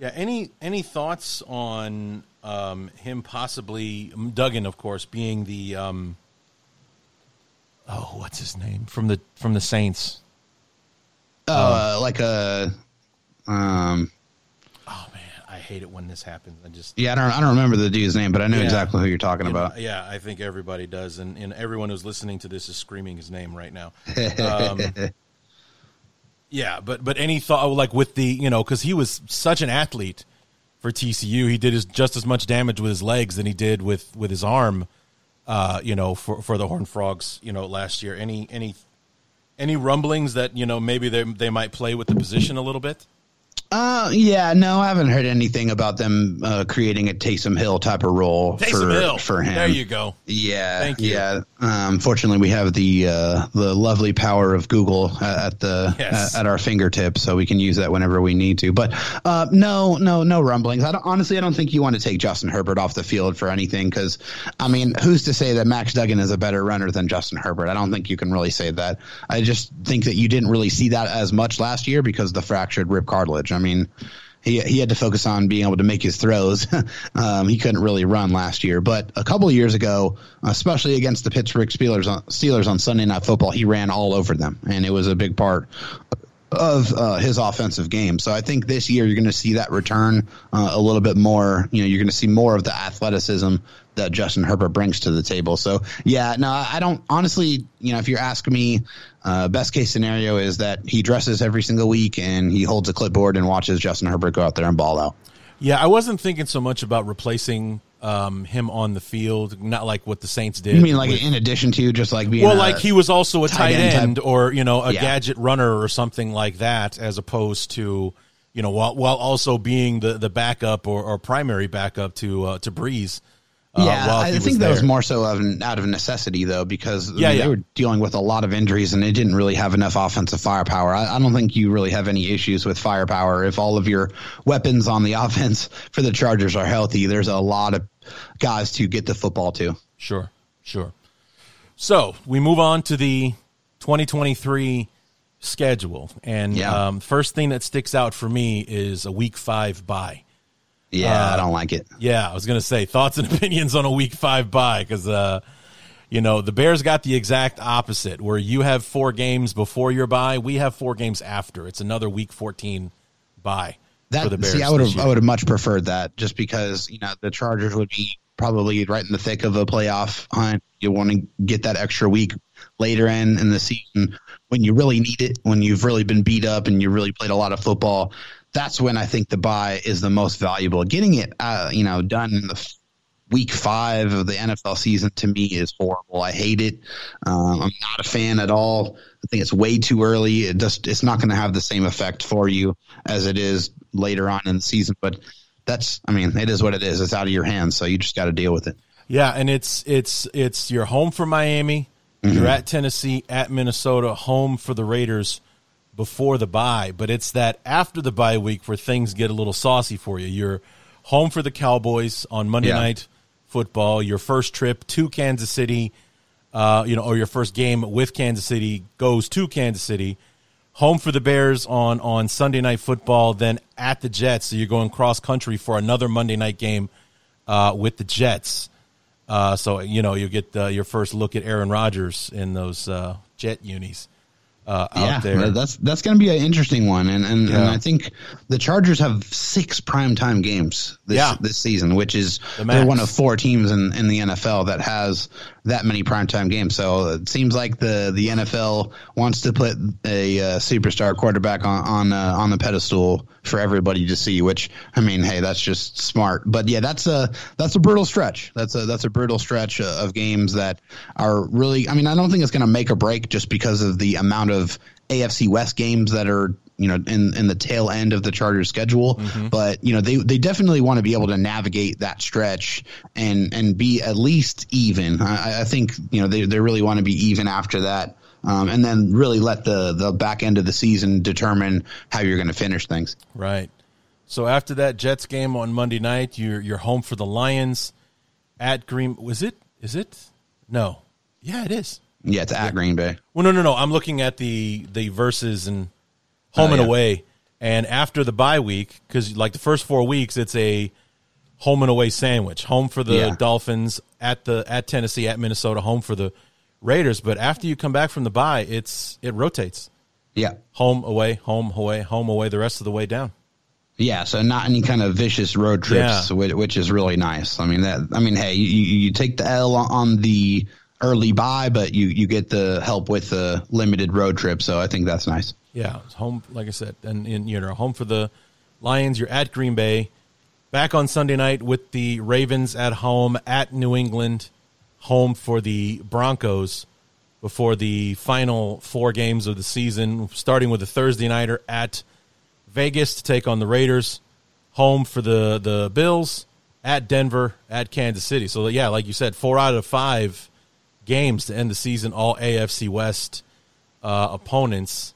Yeah. Any any thoughts on um, him possibly Duggan, of course, being the um, oh, what's his name from the from the Saints? Uh, um, like a um. Oh man, I hate it when this happens. I just yeah, I don't I don't remember the dude's name, but I know yeah, exactly who you're talking about. Yeah, I think everybody does, and, and everyone who's listening to this is screaming his name right now. Um, yeah, but but any thought like with the you know because he was such an athlete for TCU, he did his, just as much damage with his legs than he did with with his arm uh, you know, for for the Horned Frogs, you know, last year. Any any any rumblings that you know maybe they they might play with the position a little bit? Uh, yeah, no, I haven't heard anything about them uh, creating a Taysom Hill type of role Taysom for Hill. for him. There you go. Yeah, Thank you. Yeah, um, fortunately, we have the uh, the lovely power of Google at the yes. at, at, our fingertips, so we can use that whenever we need to. But uh, no, no, no rumblings. I don't, honestly, I don't think you want to take Justin Herbert off the field for anything because, I mean, who's to say that Max Duggan is a better runner than Justin Herbert? I don't think you can really say that. I just think that you didn't really see that as much last year because the fractured rib cartilage. I mean he he had to focus on being able to make his throws. um, he couldn't really run last year, but a couple years ago, especially against the Pittsburgh Steelers on, Steelers on Sunday Night Football, he ran all over them, and it was a big part of uh, his offensive game. So I think this year you're going to see that return uh, a little bit more. You know, you're going to see more of the athleticism that Justin Herbert brings to the table. So yeah, no, I don't honestly. You know, if you're asking me, uh, best case scenario is that he dresses every single week and he holds a clipboard and watches Justin Herbert go out there and ball out. Yeah, I wasn't thinking so much about replacing um, him on the field, not like what the Saints did. You mean like with, in addition to just like being well, like he was also a tight, tight end, or you know a Yeah. gadget runner or something like that, as opposed to you know while while also being the the backup or, or primary backup to uh, to Brees. Uh, yeah, I think that was more so of an, out of necessity though, because I Yeah, mean, yeah. they were dealing with a lot of injuries and they didn't really have enough offensive firepower. I, I don't think you really have any issues with firepower if all of your weapons on the offense for the Chargers are healthy. There's a lot of guys to get the football to. Sure, sure. So we move on to the 2023 schedule, and Yeah. um, first thing that sticks out for me is a Week Five bye. Yeah, Uh, I don't like it. Yeah, I was gonna say thoughts and opinions on a Week Five bye because uh, you know the Bears got the exact opposite, where you have four games before your bye, we have four games after. It's another Week 14 bye That for the Bears. see, I would have. I would have much preferred that just because you know the Chargers would be probably right in the thick of a playoff hunt. You want to get that extra week later in in the season when you really need it, when you've really been beat up and you really played a lot of football. That's when I think the bye is the most valuable. Getting it, uh, you know, done in the week five of the NFL season to me is horrible. I hate it. Um, I'm not a fan at all. I think it's way too early. It just it's not going to have the same effect for you as it is later on in the season. But that's, I mean, it is what it is. It's out of your hands, so you just got to deal with it. Yeah, and it's it's it's you're home for Miami, you're at Tennessee, at Minnesota, home for the Raiders before the bye, but it's that after the bye week where things get a little saucy for you. You're home for the Cowboys on Monday Yeah. night football, your first trip to Kansas City, uh, you know, or your first game with Kansas City goes to Kansas City, home for the Bears on on Sunday Night Football, then at the Jets. So you're going cross country for another Monday night game uh, with the Jets. Uh, so you know you get uh, your first look at Aaron Rodgers in those uh, Jet unis uh, yeah, there. That's that's going to be an interesting one, and and, yeah. and I think the Chargers have six primetime games this yeah. this season, which is the they're one of four teams in, in the NFL that has that many primetime games. So it seems like the the NFL wants to put a uh, superstar quarterback on on uh, on the pedestal for everybody to see. Which I mean, hey, that's just smart. But yeah, that's a that's a brutal stretch. That's a that's a brutal stretch of games that are really. I mean, I don't think it's going to make a break just because of the amount of AFC West games that are you know in in the tail end of the Chargers schedule. Mm-hmm. But you know they they definitely want to be able to navigate that stretch and and be at least even. I, I think you know they they really want to be even after that. Um, and then really let the the back end of the season determine how you're going to finish things. Right. So after that Jets game on Monday night, you're you're home for the Lions at Green. Was it? Is it? No. Yeah, it is. Yeah, it's at yeah. Green Bay. Well, no, no, no. I'm looking at the the verses and home oh, and yeah. away. And after the bye week, because like the first four weeks, it's a home and away sandwich. Home for the yeah. Dolphins at the at Tennessee, at Minnesota. Home for the Raiders. But after you come back from the bye, it's it rotates. Yeah, home away, home away, home away. The rest of the way down. Yeah, so not any kind of vicious road trips, yeah. which, which, is really nice. I mean that. I mean, hey, you, you take the L on the early bye, but you you get the help with the limited road trip. So I think that's nice. Yeah, home like I said, and, and you know home for the Lions. You're at Green Bay, back on Sunday night with the Ravens at home at New England, home for the Broncos before the final four games of the season, starting with a Thursday nighter at Vegas to take on the Raiders, home for the the Bills at Denver at Kansas City. So yeah, like you said, four out of five games to end the season, all AFC West uh, opponents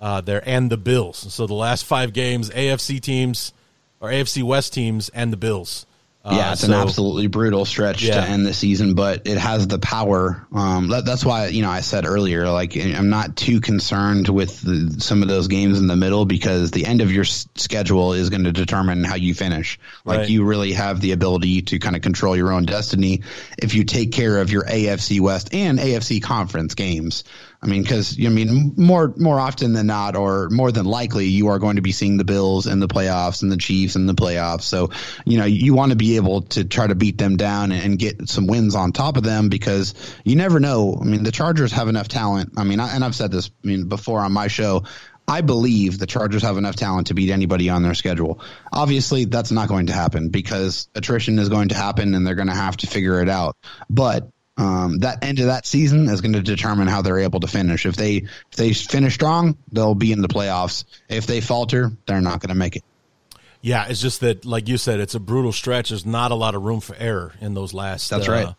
uh, there and the Bills. So the last five games, AFC teams or AFC West teams and the Bills. Uh, yeah, it's so, an absolutely brutal stretch yeah. to end the season, but it has the power. Um, that, that's why you know I said earlier, like I'm not too concerned with the, some of those games in the middle because the end of your s- schedule is going to determine how you finish. Like right. you really have the ability to kind of control your own destiny if you take care of your AFC West and AFC conference games. I mean, because I mean, more more often than not, or more than likely, you are going to be seeing the Bills in the playoffs and the Chiefs in the playoffs. So, you know, you want to be able to try to beat them down and get some wins on top of them because you never know. I mean, the Chargers have enough talent. I mean, I, and I've said this I mean before on my show. I believe the Chargers have enough talent to beat anybody on their schedule. Obviously, that's not going to happen because attrition is going to happen and they're going to have to figure it out. But um, that end of that season is going to determine how they're able to finish. If they if they finish strong, they'll be in the playoffs. If they falter, they're not going to make it. Yeah, it's just that, like you said, it's a brutal stretch. There's not a lot of room for error in those last. That's uh, right.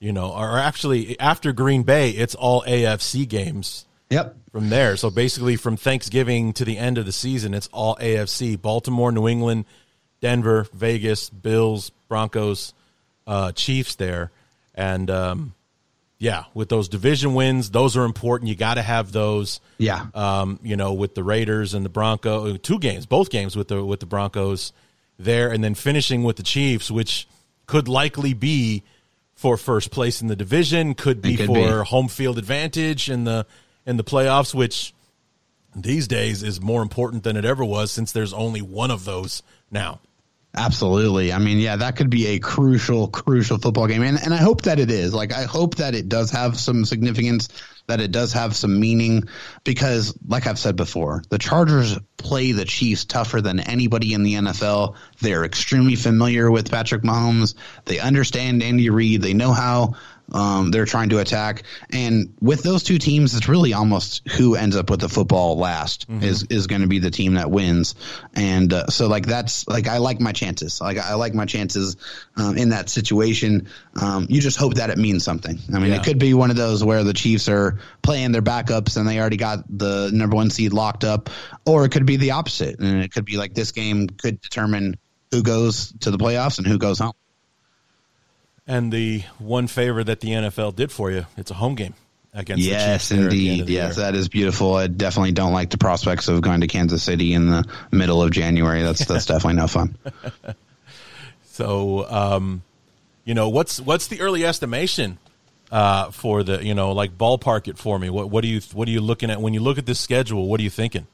You know, or actually, after Green Bay, it's all AFC games. Yep. From there, so basically, from Thanksgiving to the end of the season, it's all AFC: Baltimore, New England, Denver, Vegas, Bills, Broncos, uh, Chiefs. There and um, yeah, with those division wins, those are important. You got to have those. Yeah. Um, you know, with the Raiders and the Broncos, two games, both games with the with the Broncos there, and then finishing with the Chiefs, which could likely be for first place in the division, could be could for be. home field advantage in the in the playoffs, which these days is more important than it ever was since there's only one of those now. Absolutely. I mean, yeah, that could be a crucial, crucial football game. And, and I hope that it is. Like, I hope that it does have some significance, that it does have some meaning, because, like I've said before, the Chargers play the Chiefs tougher than anybody in the NFL. They're extremely familiar with Patrick Mahomes. They understand Andy Reid. They know how um, they're trying to attack. And with those two teams, it's really almost who ends up with the football last mm-hmm. is is going to be the team that wins. And uh, so, like that's like I like my chances. Like I like my chances um, in that situation. Um, you just hope that it means something. I mean, yeah. it could be one of those where the Chiefs are playing their backups and they already got the number one seed locked up, or it could be the opposite, and it could be like this game could determine who goes to the playoffs and who goes home. And the one favor that the NFL did for you, it's a home game. against yes, indeed. Yes, year. that is beautiful. I definitely don't like the prospects of going to Kansas City in the middle of January. That's that's definitely no fun. so, um, you know, what's what's the early estimation uh, for the you know like ballpark it for me? What what do you what are you looking at when you look at this schedule? What are you thinking?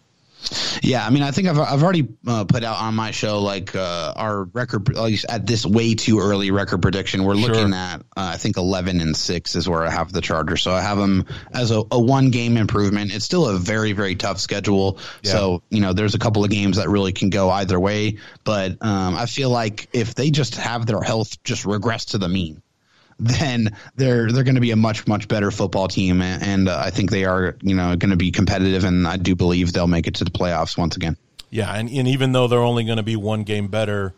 Yeah, I mean, I think I've I've already uh, put out on my show like uh, our record at at this way too early record prediction. We're sure. looking at uh, I think eleven and six is where I have the Chargers. So I have them as a, a one game improvement. It's still a very very tough schedule. Yeah. So you know, there's a couple of games that really can go either way. But um, I feel like if they just have their health just regress to the mean, then they're they're going to be a much much better football team, and, uh, I think they are you know going to be competitive, and I do believe they'll make it to the playoffs once again. Yeah, and, and even though they're only going to be one game better,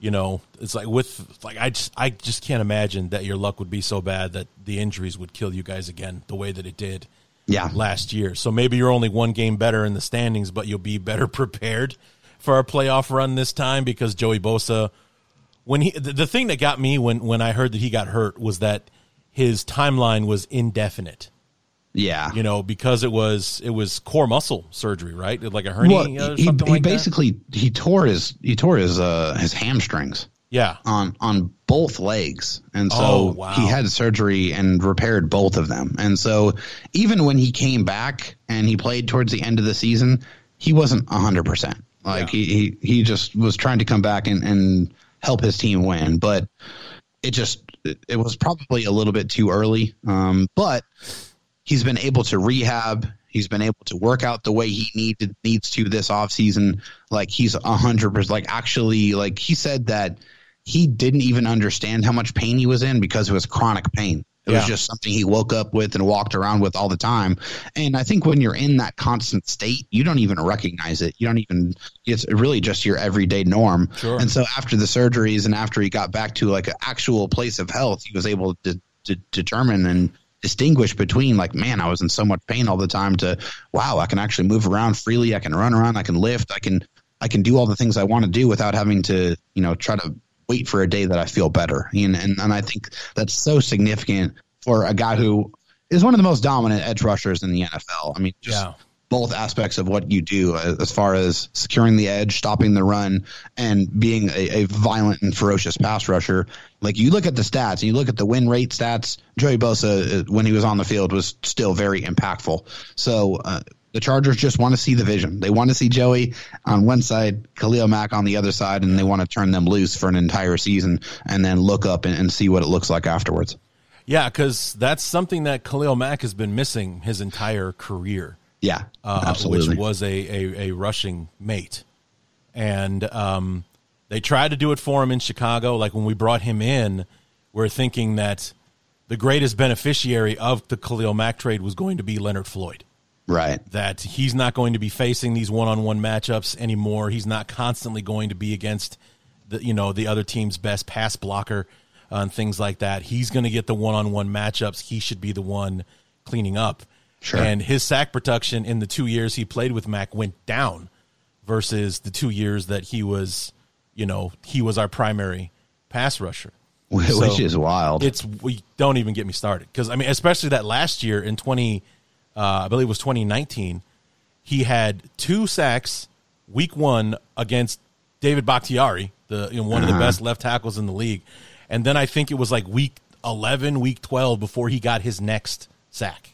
you know, it's like with like I just I just can't imagine that your luck would be so bad that the injuries would kill you guys again the way that it did. Yeah. last year. So maybe you're only one game better in the standings, but you'll be better prepared for a playoff run this time because Joey Bosa when he the, the thing that got me when when I heard that he got hurt was that his timeline was indefinite. Yeah, you know, because it was it was core muscle surgery, right? Like a hernia. Well, he, he like basically that? he tore his he tore his uh his hamstrings. Yeah, on on both legs, and so oh, wow. he had surgery and repaired both of them. And so even when he came back and he played towards the end of the season, he wasn't hundred percent. Like yeah. he, he he just was trying to come back and and help his team win. But it just it was probably a little bit too early. Um, but he's been able to rehab. He's been able to work out the way he needed needs to this offseason. Like he's a hundred percent. Like actually, like he said that he didn't even understand how much pain he was in because it was chronic pain. It yeah. was just something he woke up with and walked around with all the time. And I think when you're in that constant state, you don't even recognize it. You don't even, it's really just your everyday norm. Sure. And so after the surgeries and after he got back to like an actual place of health, he was able to, to determine and distinguish between like, man, I was in so much pain all the time to, wow, I can actually move around freely. I can run around. I can lift. I can, I can do all the things I want to do without having to, you know, try to wait for a day that I feel better. And, and, and I think that's so significant for a guy who is one of the most dominant edge rushers in the NFL. I mean, just yeah. both aspects of what you do as far as securing the edge, stopping the run, and being a, a, violent and ferocious pass rusher. Like you look at the stats and you look at the win rate stats, Joey Bosa, uh, when he was on the field, was still very impactful. So, uh, the Chargers just want to see the vision. They want to see Joey on one side, Khalil Mack on the other side, and they want to turn them loose for an entire season and then look up and, and see what it looks like afterwards. Yeah, because that's something that Khalil Mack has been missing his entire career. Yeah, uh, absolutely. Which was a, a, a rushing mate. And um, they tried to do it for him in Chicago. Like when we brought him in, we're thinking that the greatest beneficiary of the Khalil Mack trade was going to be Leonard Floyd. Right. That he's not going to be facing these one-on-one matchups anymore. He's not constantly going to be against the you know the other team's best pass blocker uh, and things like that. He's going to get the one-on-one matchups. He should be the one cleaning up. Sure. And his sack production in the two years he played with Mack went down versus the two years that he was, you know, he was our primary pass rusher. Which so is wild. It's we don't even get me started because I mean, especially that last year in twenty uh, I believe it was 2019, he had two sacks week one against David Bakhtiari, the you know, one uh-huh. of the uh-huh. best left tackles in the league. And then I think it was like week 11, week 12 before he got his next sack.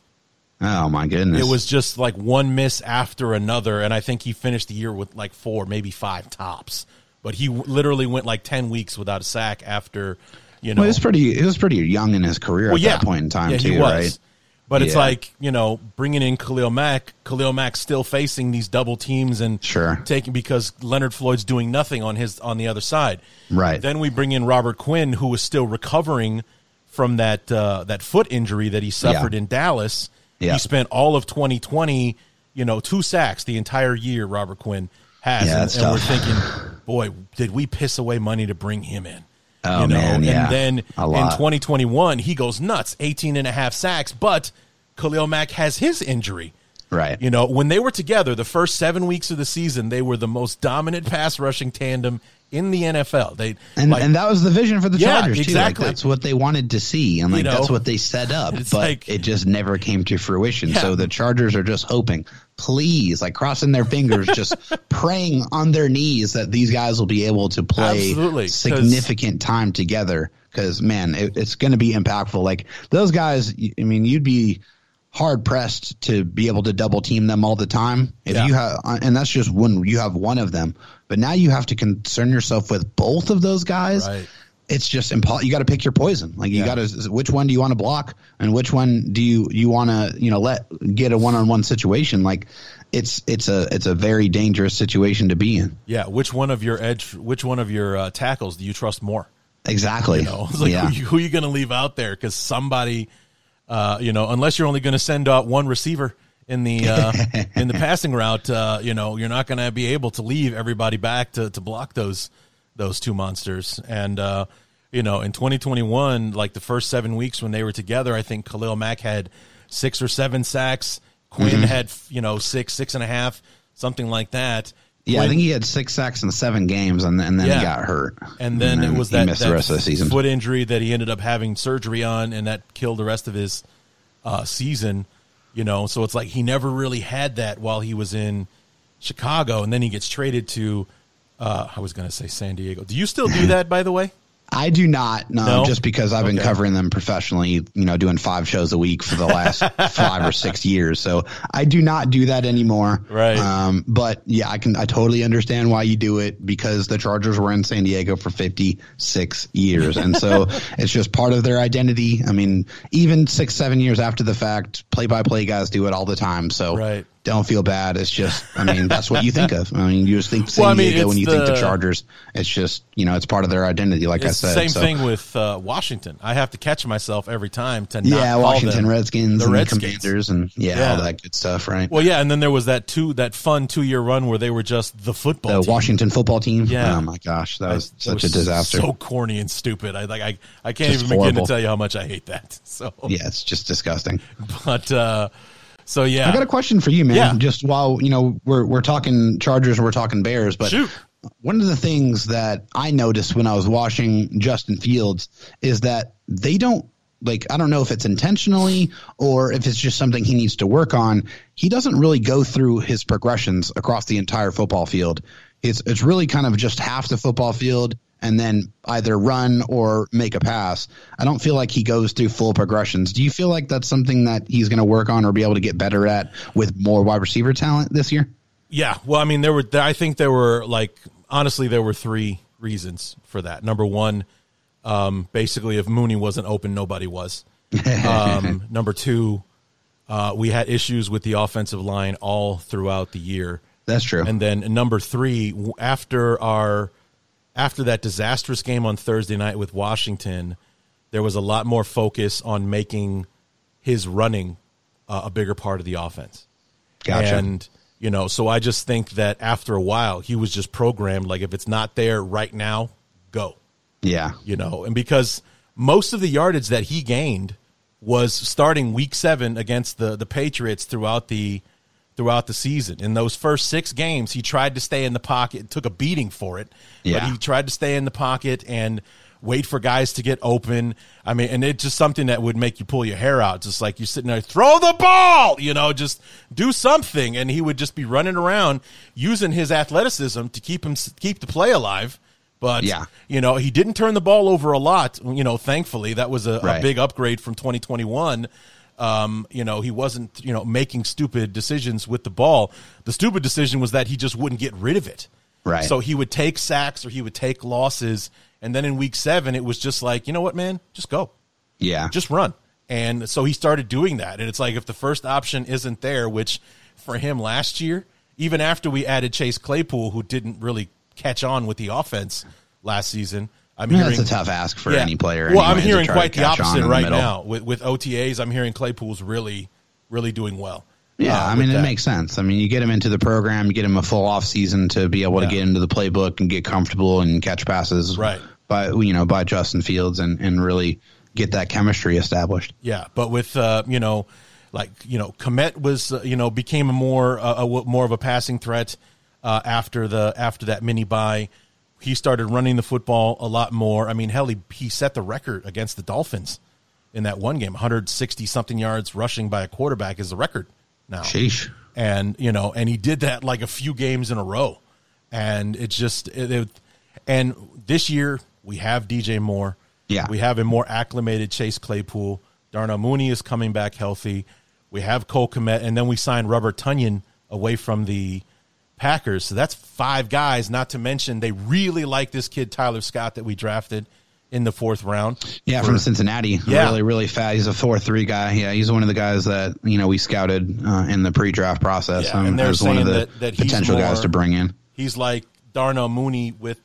Oh my goodness. It was just like one miss after another and I think he finished the year with like four, maybe five tops. But he literally went like 10 weeks without a sack after, you know. Well, he was pretty he was pretty young in his career well, at yeah. that point in time yeah, too, right? But it's like you know, bringing in Khalil Mack. Khalil Mack still facing these double teams and sure taking because Leonard Floyd's doing nothing on his on the other side. Right. Then we bring in Robert Quinn, who was still recovering from that uh, that foot injury that he suffered yeah. in Dallas. Yeah. He spent all of 2020, you know, two sacks the entire year. Robert Quinn has, yeah, and, and we're thinking, boy, did we piss away money to bring him in? Oh, you know, man, yeah. and then in 2021 he goes nuts, 18 and a half sacks, but Khalil Mack has his injury. Right. You know, when they were together the first 7 weeks of the season, they were the most dominant pass rushing tandem in the NFL. They and like, and that was the vision for the Yeah, Chargers too. exactly. Like that's what they wanted to see, and like You know, that's what they set up. But like- it just never came to fruition. Yeah. So the Chargers are just hoping, please, like crossing their fingers, just praying on their knees that these guys will be able to play Absolutely, significant time together. Because man, it, it's going to be impactful. Like those guys, I mean, you'd be hard pressed to be able to double team them all the time if Yeah. you have uh, and that's just when you have one of them but now you have to concern yourself with both of those guys Right. It's just impossible you got to pick your poison like you Yeah. got to which one do you want to block and which one do you you want to you know let get a one-on-one situation like it's it's a it's a very dangerous situation to be in yeah, which one of your edge, which one of your uh, tackles do you trust more? exactly You know, like yeah who, who are you going to leave out there? Because somebody, uh, you know, unless you're only going to send out one receiver in the uh, in the passing route, uh, you know, you're not going to be able to leave everybody back to, to block those those two monsters. And uh, you know, in 2021, like the first seven weeks when they were together, I think Khalil Mack had six or seven sacks. Quinn Mhm. had you know six, six and a half, something like that. yeah i think he had six sacks in seven games and, and then Yeah. he got hurt and then it was that, that the rest of the season foot injury that he ended up having surgery on, and that killed the rest of his uh, season. You know, so it's like he never really had that while he was in Chicago, and then he gets traded to. Uh, I was going to say San Diego. Do you still do that, by the way? I do not no, No? just because I've been covering them professionally, you know, doing five shows a week for the last five or six years. So I do not do that anymore. Right. Um, but yeah, I can, I totally understand why you do it because the Chargers were in San Diego for 56 years. And so it's just part of their identity. I mean, even six, seven years after the fact, play by play guys do it all the time. So Right. Don't feel bad. It's just, I mean, that's what you think of. I mean, you just think San Well, I mean, Diego when you think the the- Chargers. It's just, you know, it's part of their identity. Like I said. same So- thing with uh, Washington. I have to catch myself every time to not yeah, Washington Redskins the and Redskins. Commanders and yeah, Yeah. all that good stuff, right? Well, yeah, and then there was that two that fun two year run where they were just the football. the team. Washington football team. Yeah. Oh my gosh, that was it such was a disaster. So corny and stupid. I like I I can't Just even begin horrible. to tell you how much I hate that. So yeah, it's just disgusting. but uh so yeah. I got a question for you, man. Yeah. Just while you know we're we're talking Chargers, we're talking Bears, but Shoot. one of the things that I noticed when I was watching Justin Fields is that they don't like I don't know if it's intentionally or if it's just something he needs to work on. He doesn't really go through his progressions across the entire football field. It's it's really kind of just half the football field and then either run or make a pass. I don't feel like he goes through full progressions. Do you feel like that's something that he's going to work on or be able to get better at with more wide receiver talent this year? Yeah, well, I mean, there were. I think there were like honestly, there were three reasons for that. Number one, um, basically, if Mooney wasn't open, nobody was. Um, number two, uh, we had issues with the offensive line all throughout the year. That's true. And then number three, after our after that disastrous game on Thursday night with Washington, there was a lot more focus on making his running uh, a bigger part of the offense. Gotcha. And you know, so I just think that after a while, he was just programmed like if it's not there right now, go. Yeah. You know, and because most of the yardage that he gained was starting week seven against the the Patriots throughout the throughout the season. In those first six games, he tried to stay in the pocket, and took a beating for it. But Yeah. he tried to stay in the pocket and wait for guys to get open. I mean, and it's just something that would make you pull your hair out. Just like you're sitting there, throw the ball, you know, just do something. And he would just be running around using his athleticism to keep him, keep the play alive. But, Yeah. you know, he didn't turn the ball over a lot, you know, thankfully. That was a, a big upgrade from 2021. Um, you know, he wasn't, you know, making stupid decisions with the ball. The stupid decision was that he just wouldn't get rid of it. Right. So he would take sacks or he would take losses. And then in week seven, it was just like, you know what, man? Just go. Yeah. Just run. And so he started doing that. And it's like if the first option isn't there, which for him last year, even after we added Chase Claypool, who didn't really catch on with the offense last season, I'm hearing that's a tough ask for Yeah. any player. Well, I'm hearing quite the opposite in the right now with with OTAs. I'm hearing Claypool's really, really doing well. Yeah, uh, I mean, it that. makes sense. I mean, you get him into the program, you get him a full off season to be able Yeah. to get into the playbook and get comfortable and catch passes, Right. By you know, by Justin Fields and and really get that chemistry established. Yeah, but with uh, you know, like you know, Kmet was uh, you know became a more uh, a, more of a passing threat uh, after the after that mini bye. He started running the football a lot more. I mean, hell, he, he set the record against the Dolphins in that one game 160 something yards rushing by a quarterback is the record now. Sheesh. And, you know, and he did that like a few games in a row. And it's just, it, it, and this year we have DJ Moore. Yeah. We have a more acclimated Chase Claypool. Darnell Mooney is coming back healthy. We have Cole Kmet, and then we signed Robert Tonyan away from the Packers. So that's five guys, not to mention they really like this kid, Tyler Scott, that we drafted in the fourth round. Yeah, for, from Cincinnati. Yeah. Really, really fast. He's a 4 3 guy. Yeah, he's one of the guys that, you know, we scouted uh, in the pre draft process. Yeah, um, and they're saying one of the that, that potential more, guys to bring in. He's like Darnell Mooney with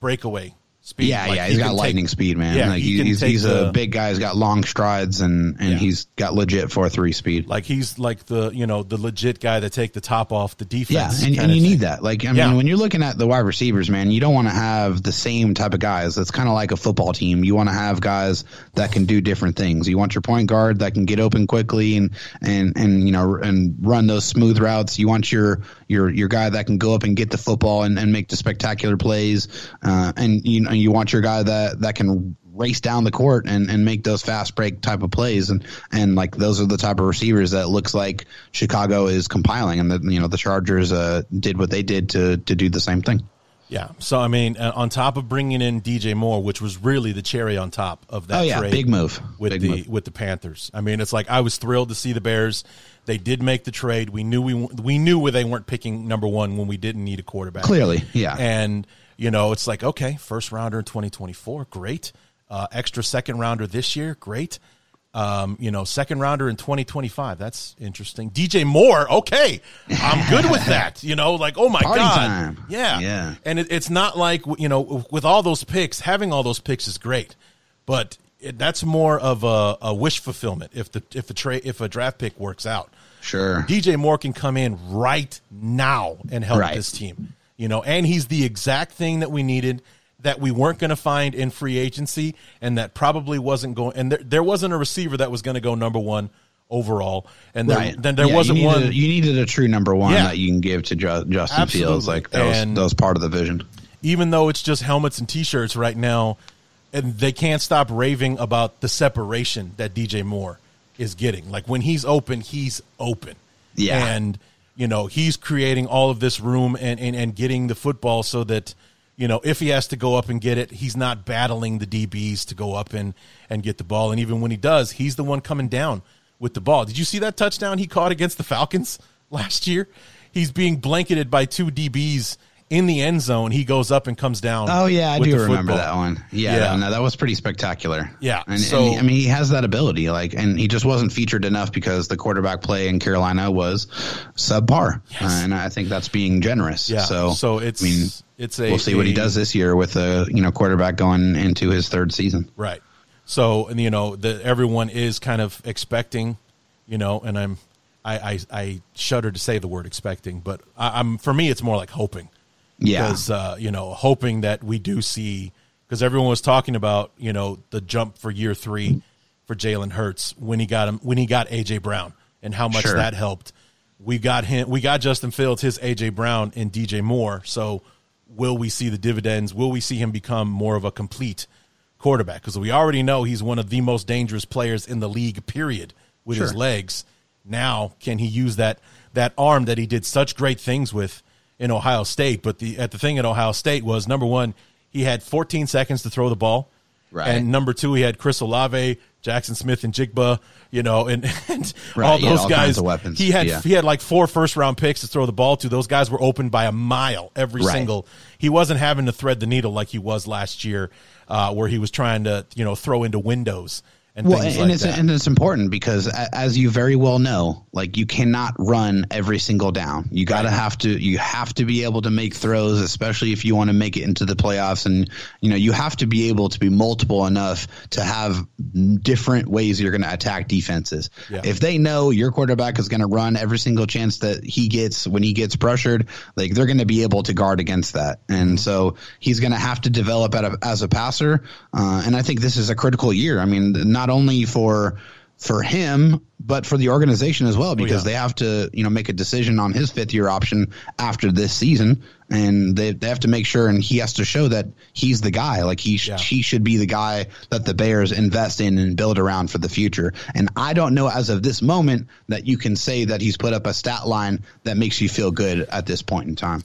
breakaway speed. Yeah, like yeah, he's he got lightning take, speed, man. Yeah, like he he's he's the, a big guy. He's got long strides and and yeah. he's got legit four three speed. Like he's like the you know the legit guy that take the top off the defense. Yeah, and, and you thing. need that. Like I mean, when you're looking at the wide receivers, man, you don't want to have the same type of guys. That's kind of like a football team. You want to have guys that can do different things. You want your point guard that can get open quickly and and and you know and run those smooth routes. You want your your your guy that can go up and get the football and, and make the spectacular plays. Uh, and you know you want your guy that that can race down the court and, and make those fast break type of plays and and like those are the type of receivers that looks like Chicago is compiling and the you know the Chargers uh, did what they did to to do the same thing. Yeah. So I mean, uh, on top of bringing in DJ Moore, which was really the cherry on top of that oh, yeah, trade, big move with big the move. with the Panthers. I mean, it's like I was thrilled to see the Bears. They did make the trade. We knew we we knew where they weren't picking number one when we didn't need a quarterback. Clearly, yeah. And you know, it's like, okay, first rounder in 2024, great. Uh, extra second rounder this year, great. Um, you know, second rounder in 2025. That's interesting. DJ Moore, okay, I'm good with that. You know, like, oh my Party God. Time. Yeah. Yeah. And it, it's not like, you know, with all those picks, having all those picks is great, but it, that's more of a, a, wish fulfillment if the, if the trade, if a draft pick works out. Sure. DJ Moore can come in right now and help Right. this team you know, and he's the exact thing that we needed that we weren't going to find in free agency and that probably wasn't going and there, there wasn't a receiver that was going to go number one overall and there, Right. then there Yeah, wasn't you needed, one You needed a true number one Yeah. that you can give to Ju- Justin Absolutely. Fields. Like that was, And- that was part of the vision. even though it's just helmets and t-shirts right now and they can't stop raving about the separation that DJ Moore is getting. Like when he's open he's open. Yeah. and you know he's creating all of this room and, and and getting the football so that you know if he has to go up and get it he's not battling the DBs to go up and and get the ball. And even when he does he's the one coming down with the ball. Did you see that touchdown he caught against the Falcons last year? He's being blanketed by two DBs in the end zone he goes up and comes down Oh yeah, I do remember football. that one. Yeah, Yeah. no, that was pretty spectacular. Yeah, and, so- and I mean, he has that ability. Like, and he just wasn't featured enough because the quarterback play in Carolina was subpar, uh, and I think that's being generous. Yeah, So, so it's- I mean, it's a- we'll see what he does this year with a you know quarterback going into his third season. Right. So, and you know, the everyone is kind of expecting, you know, and I'm, I, I, I shudder to say the word expecting, but I, I'm for me, it's more like hoping. Yeah. Because uh, you know, hoping that we do see, because everyone was talking about, you know, the jump for year three for Jalen Hurts when he got him when he got AJ Brown and how much Sure. that helped. We got him. We got Justin Fields, his AJ Brown, and DJ Moore. So, will we see the dividends? Will we see him become more of a complete quarterback? Because we already know he's one of the most dangerous players in the league. Period. With his legs. Now, can he use that that arm that he did such great things with in Ohio State? But the at the thing at Ohio State was number one, he had 14 seconds to throw the ball. Right. And number two, he had Chris Olave, Jaxon Smith-Njigba, you know, and, and Right, all those all guys. weapons. He had Yeah. he had like four first round picks to throw the ball to. Those guys were open by a mile every Right. single. He wasn't having to thread the needle like he was last year, uh, where he was trying to you know throw into windows and Well, and like it's that. and it's important because as you very well know, like you cannot run every single down. You got to have to you have to be able to make throws, especially if you want to make it into the playoffs. And you know you have to be able to be multiple enough to have different ways you're going to attack defenses. Yeah. If they know your quarterback is going to run every single chance that he gets when he gets pressured, like they're going to be able to guard against that. And so he's going to have to develop a, as a passer. Uh, and I think this is a critical year. I mean, not only for for him, but for the organization as well, because oh, yeah. they have to, you know, make a decision on his fifth year option after this season, and they they have to make sure, and he has to show that he's the guy. Like he sh- Yeah. he should be the guy that the Bears invest in and build around for the future. And I don't know as of this moment that you can say that he's put up a stat line that makes you feel good at this point in time.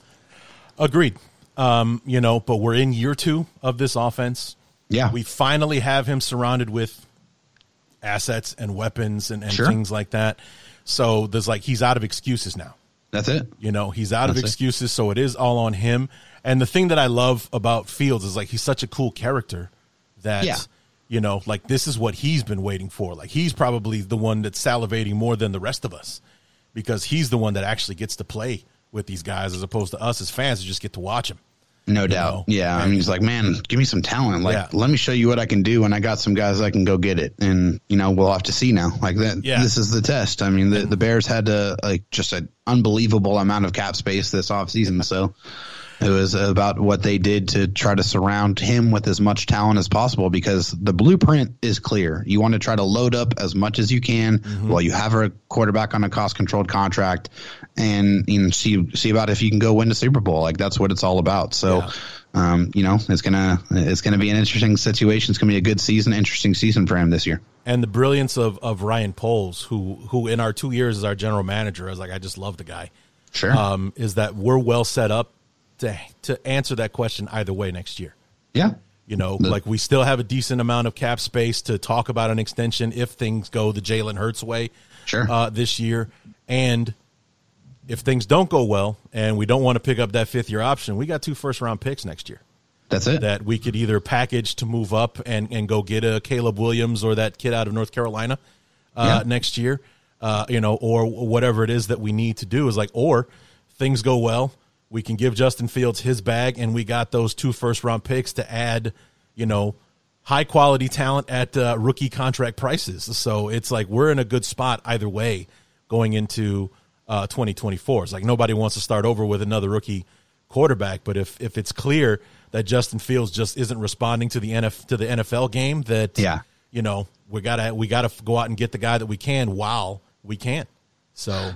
Agreed. Um, you know, but we're in year two of this offense. Yeah. We finally have him surrounded with assets and weapons and, and Sure. things like that. So there's like he's out of excuses now. That's it. You know, he's out of That's it. excuses, so it is all on him. And the thing that I love about Fields is like he's such a cool character that Yeah. you know, like this is what he's been waiting for. Like he's probably the one that's salivating more than the rest of us because he's the one that actually gets to play with these guys as opposed to us as fans who just get to watch him. No doubt. know? Yeah. I mean, he's like, man, give me some talent. Like, Yeah. let me show you what I can do. And I got some guys I can go get it. And, you know, we'll have to see now. Like that, Yeah. this is the test. I mean, the, the Bears had a, like just an unbelievable amount of cap space this offseason. So it was about what they did to try to surround him with as much talent as possible because the blueprint is clear. You want to try to load up as much as you can while you have a quarterback on a cost controlled contract and you know, see see about if you can go win the Super Bowl. Like that's what it's all about. So um, you know, it's gonna it's gonna be an interesting situation. It's gonna be a good season, interesting season for him this year. And the brilliance of, of Ryan Poles, who who in our two years as our general manager, I was like, I just love the guy. Sure. Um, is that we're well set up to to answer that question either way next year. Yeah. You know, like we still have a decent amount of cap space to talk about an extension if things go the Jalen Hurts way Sure. uh, this year. And if things don't go well and we don't want to pick up that fifth year option, we got two first round picks next year That's it. that we could either package to move up and, and go get a Caleb Williams or that kid out of North Carolina uh, Yeah. next year, uh, you know, or whatever it is that we need to do is like, or things go well, we can give Justin Fields his bag, and we got those two first round picks to add, you know, high quality talent at uh, rookie contract prices. So it's like we're in a good spot either way going into uh, 2024. It's like nobody wants to start over with another rookie quarterback, but if if it's clear that Justin Fields just isn't responding to the NF to the NFL game, that Yeah. you know we gotta we gotta go out and get the guy that we can while we can. So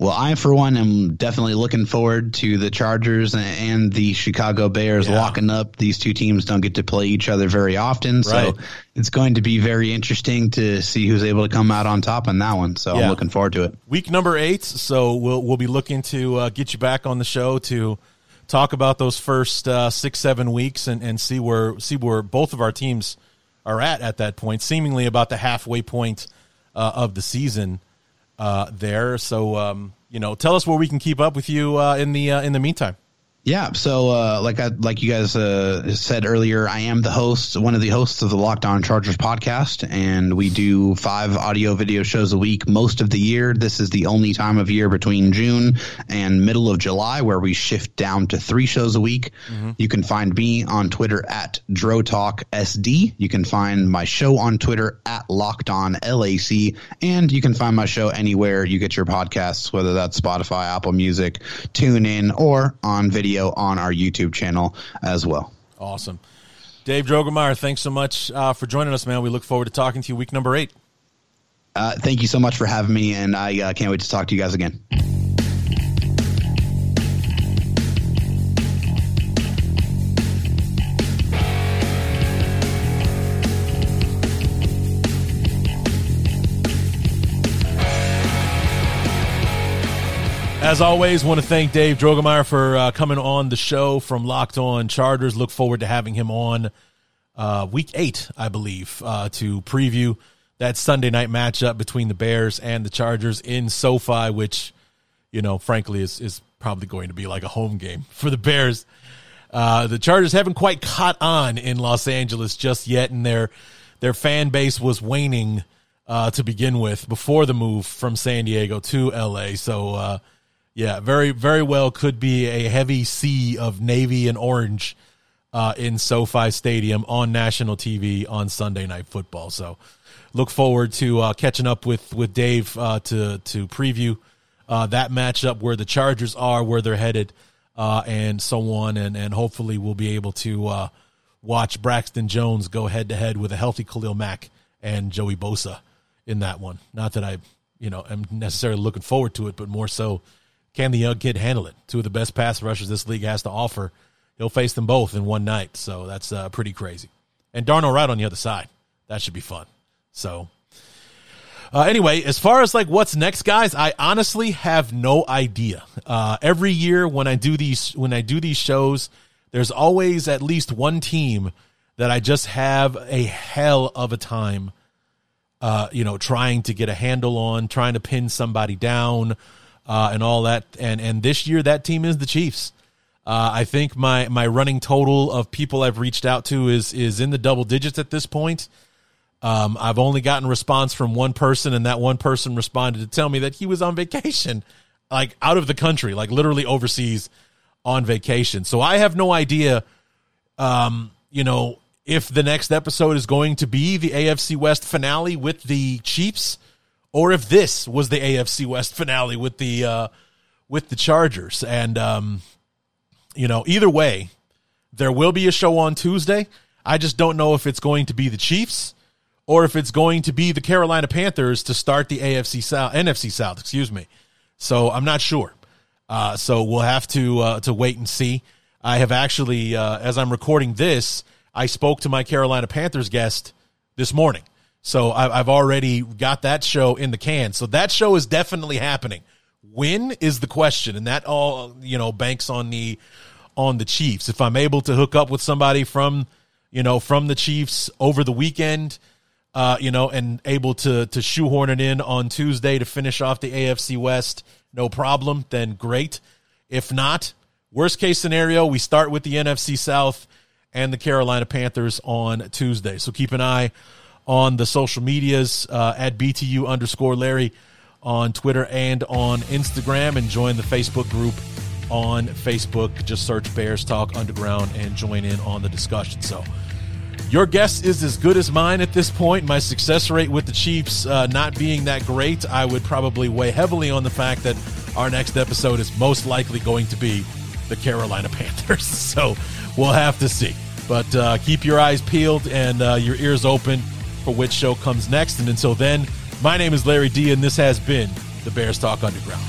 Well, I, for one, am definitely looking forward to the Chargers and the Chicago Bears Yeah. locking up. These two teams don't get to play each other very often. So Right. it's going to be very interesting to see who's able to come out on top on that one. So Yeah. I'm looking forward to it. week number eight. So we'll we'll be looking to uh, get you back on the show to talk about those first uh, six seven weeks and, and see where see where both of our teams are at at that point. Seemingly about the halfway point uh, of the season uh, there. So um, you know, tell us where we can keep up with you uh, in the uh, in the meantime. Yeah, so uh, like I like you guys uh, said earlier, I am the host, one of the hosts of the Locked On Chargers podcast, and we do five audio video shows a week most of the year. This is the only time of year between June and middle of July where we shift down to three shows a week. You can find me on Twitter at DroTalkSD. You can find my show on Twitter at Locked On LAC, and you can find my show anywhere you get your podcasts, whether that's Spotify, Apple Music, TuneIn, or on video on our YouTube channel as well. Awesome, Dave Droegemeier. Thanks so much uh, for joining us, man. We look forward to talking to you week number eight. Uh, thank you so much for having me, and I uh, can't wait to talk to you guys again. As always, want to thank Dave Droegemeier for uh, coming on the show from Locked On Chargers. Look forward to having him on uh, week eight, I believe, uh, to preview that Sunday night matchup between the Bears and the Chargers in SoFi, which, you know, frankly, is, is probably going to be like a home game for the Bears. Uh, the Chargers haven't quite caught on in Los Angeles just yet, and their their fan base was waning uh, to begin with before the move from San Diego to LA. So, uh, yeah, very very well could be a heavy sea of navy and orange uh, in SoFi Stadium on national TV on Sunday Night Football. So, look forward to uh, catching up with with Dave uh, to to preview uh, that matchup, where the Chargers are, where they're headed, uh, and so on, and and hopefully we'll be able to uh, watch Braxton Jones go head to head with a healthy Khalil Mack and Joey Bosa in that one. Not that I, you know, am necessarily looking forward to it, but more so, can the young kid handle it? Two of the best pass rushers this league has to offer. He'll face them both in one night, so that's uh, pretty crazy. And Darnell Wright on the other side. That should be fun. So, uh, anyway, as far as like what's next, guys, I honestly have no idea. Uh, every year when I do these when I do these shows, there's always at least one team that I just have a hell of a time uh, you know, trying to get a handle on, trying to pin somebody down, uh, and all that. And and this year, that team is the Chiefs. Uh, I think my my running total of people I've reached out to is is in the double digits at this point. Um, I've only gotten response from one person, and that one person responded to tell me that he was on vacation, like out of the country, like literally overseas on vacation. So I have no idea, um, you know, if the next episode is going to be the AFC West finale with the Chiefs, or if this was the AFC West finale with the uh, with the Chargers. And um, you know, either way, there will be a show on Tuesday. I just don't know if it's going to be the Chiefs or if it's going to be the Carolina Panthers to start the AFC South, NFC South, excuse me. So I'm not sure. Uh, so we'll have to uh, to wait and see. I have actually, uh, as I'm recording this, I spoke to my Carolina Panthers guest this morning. So I've already got that show in the can. So that show is definitely happening. When is the question, and that all you know banks on the on the Chiefs. If I'm able to hook up with somebody from you know from the Chiefs over the weekend, uh, you know, and able to to shoehorn it in on Tuesday to finish off the AFC West, no problem. Then great. If not, worst case scenario, we start with the NFC South and the Carolina Panthers on Tuesday. So keep an eye on the social medias uh, at BTU underscore Larry on Twitter and on Instagram and join the Facebook group on Facebook. Just search Bears Talk Underground and join in on the discussion. So your guess is as good as mine at this point. My success rate with the Chiefs uh, not being that great, I would probably weigh heavily on the fact that our next episode is most likely going to be the Carolina Panthers. So we'll have to see. But uh, keep your eyes peeled and uh, your ears open for which show comes next. And until then, my name is Larry D, and this has been the Bears Talk Underground.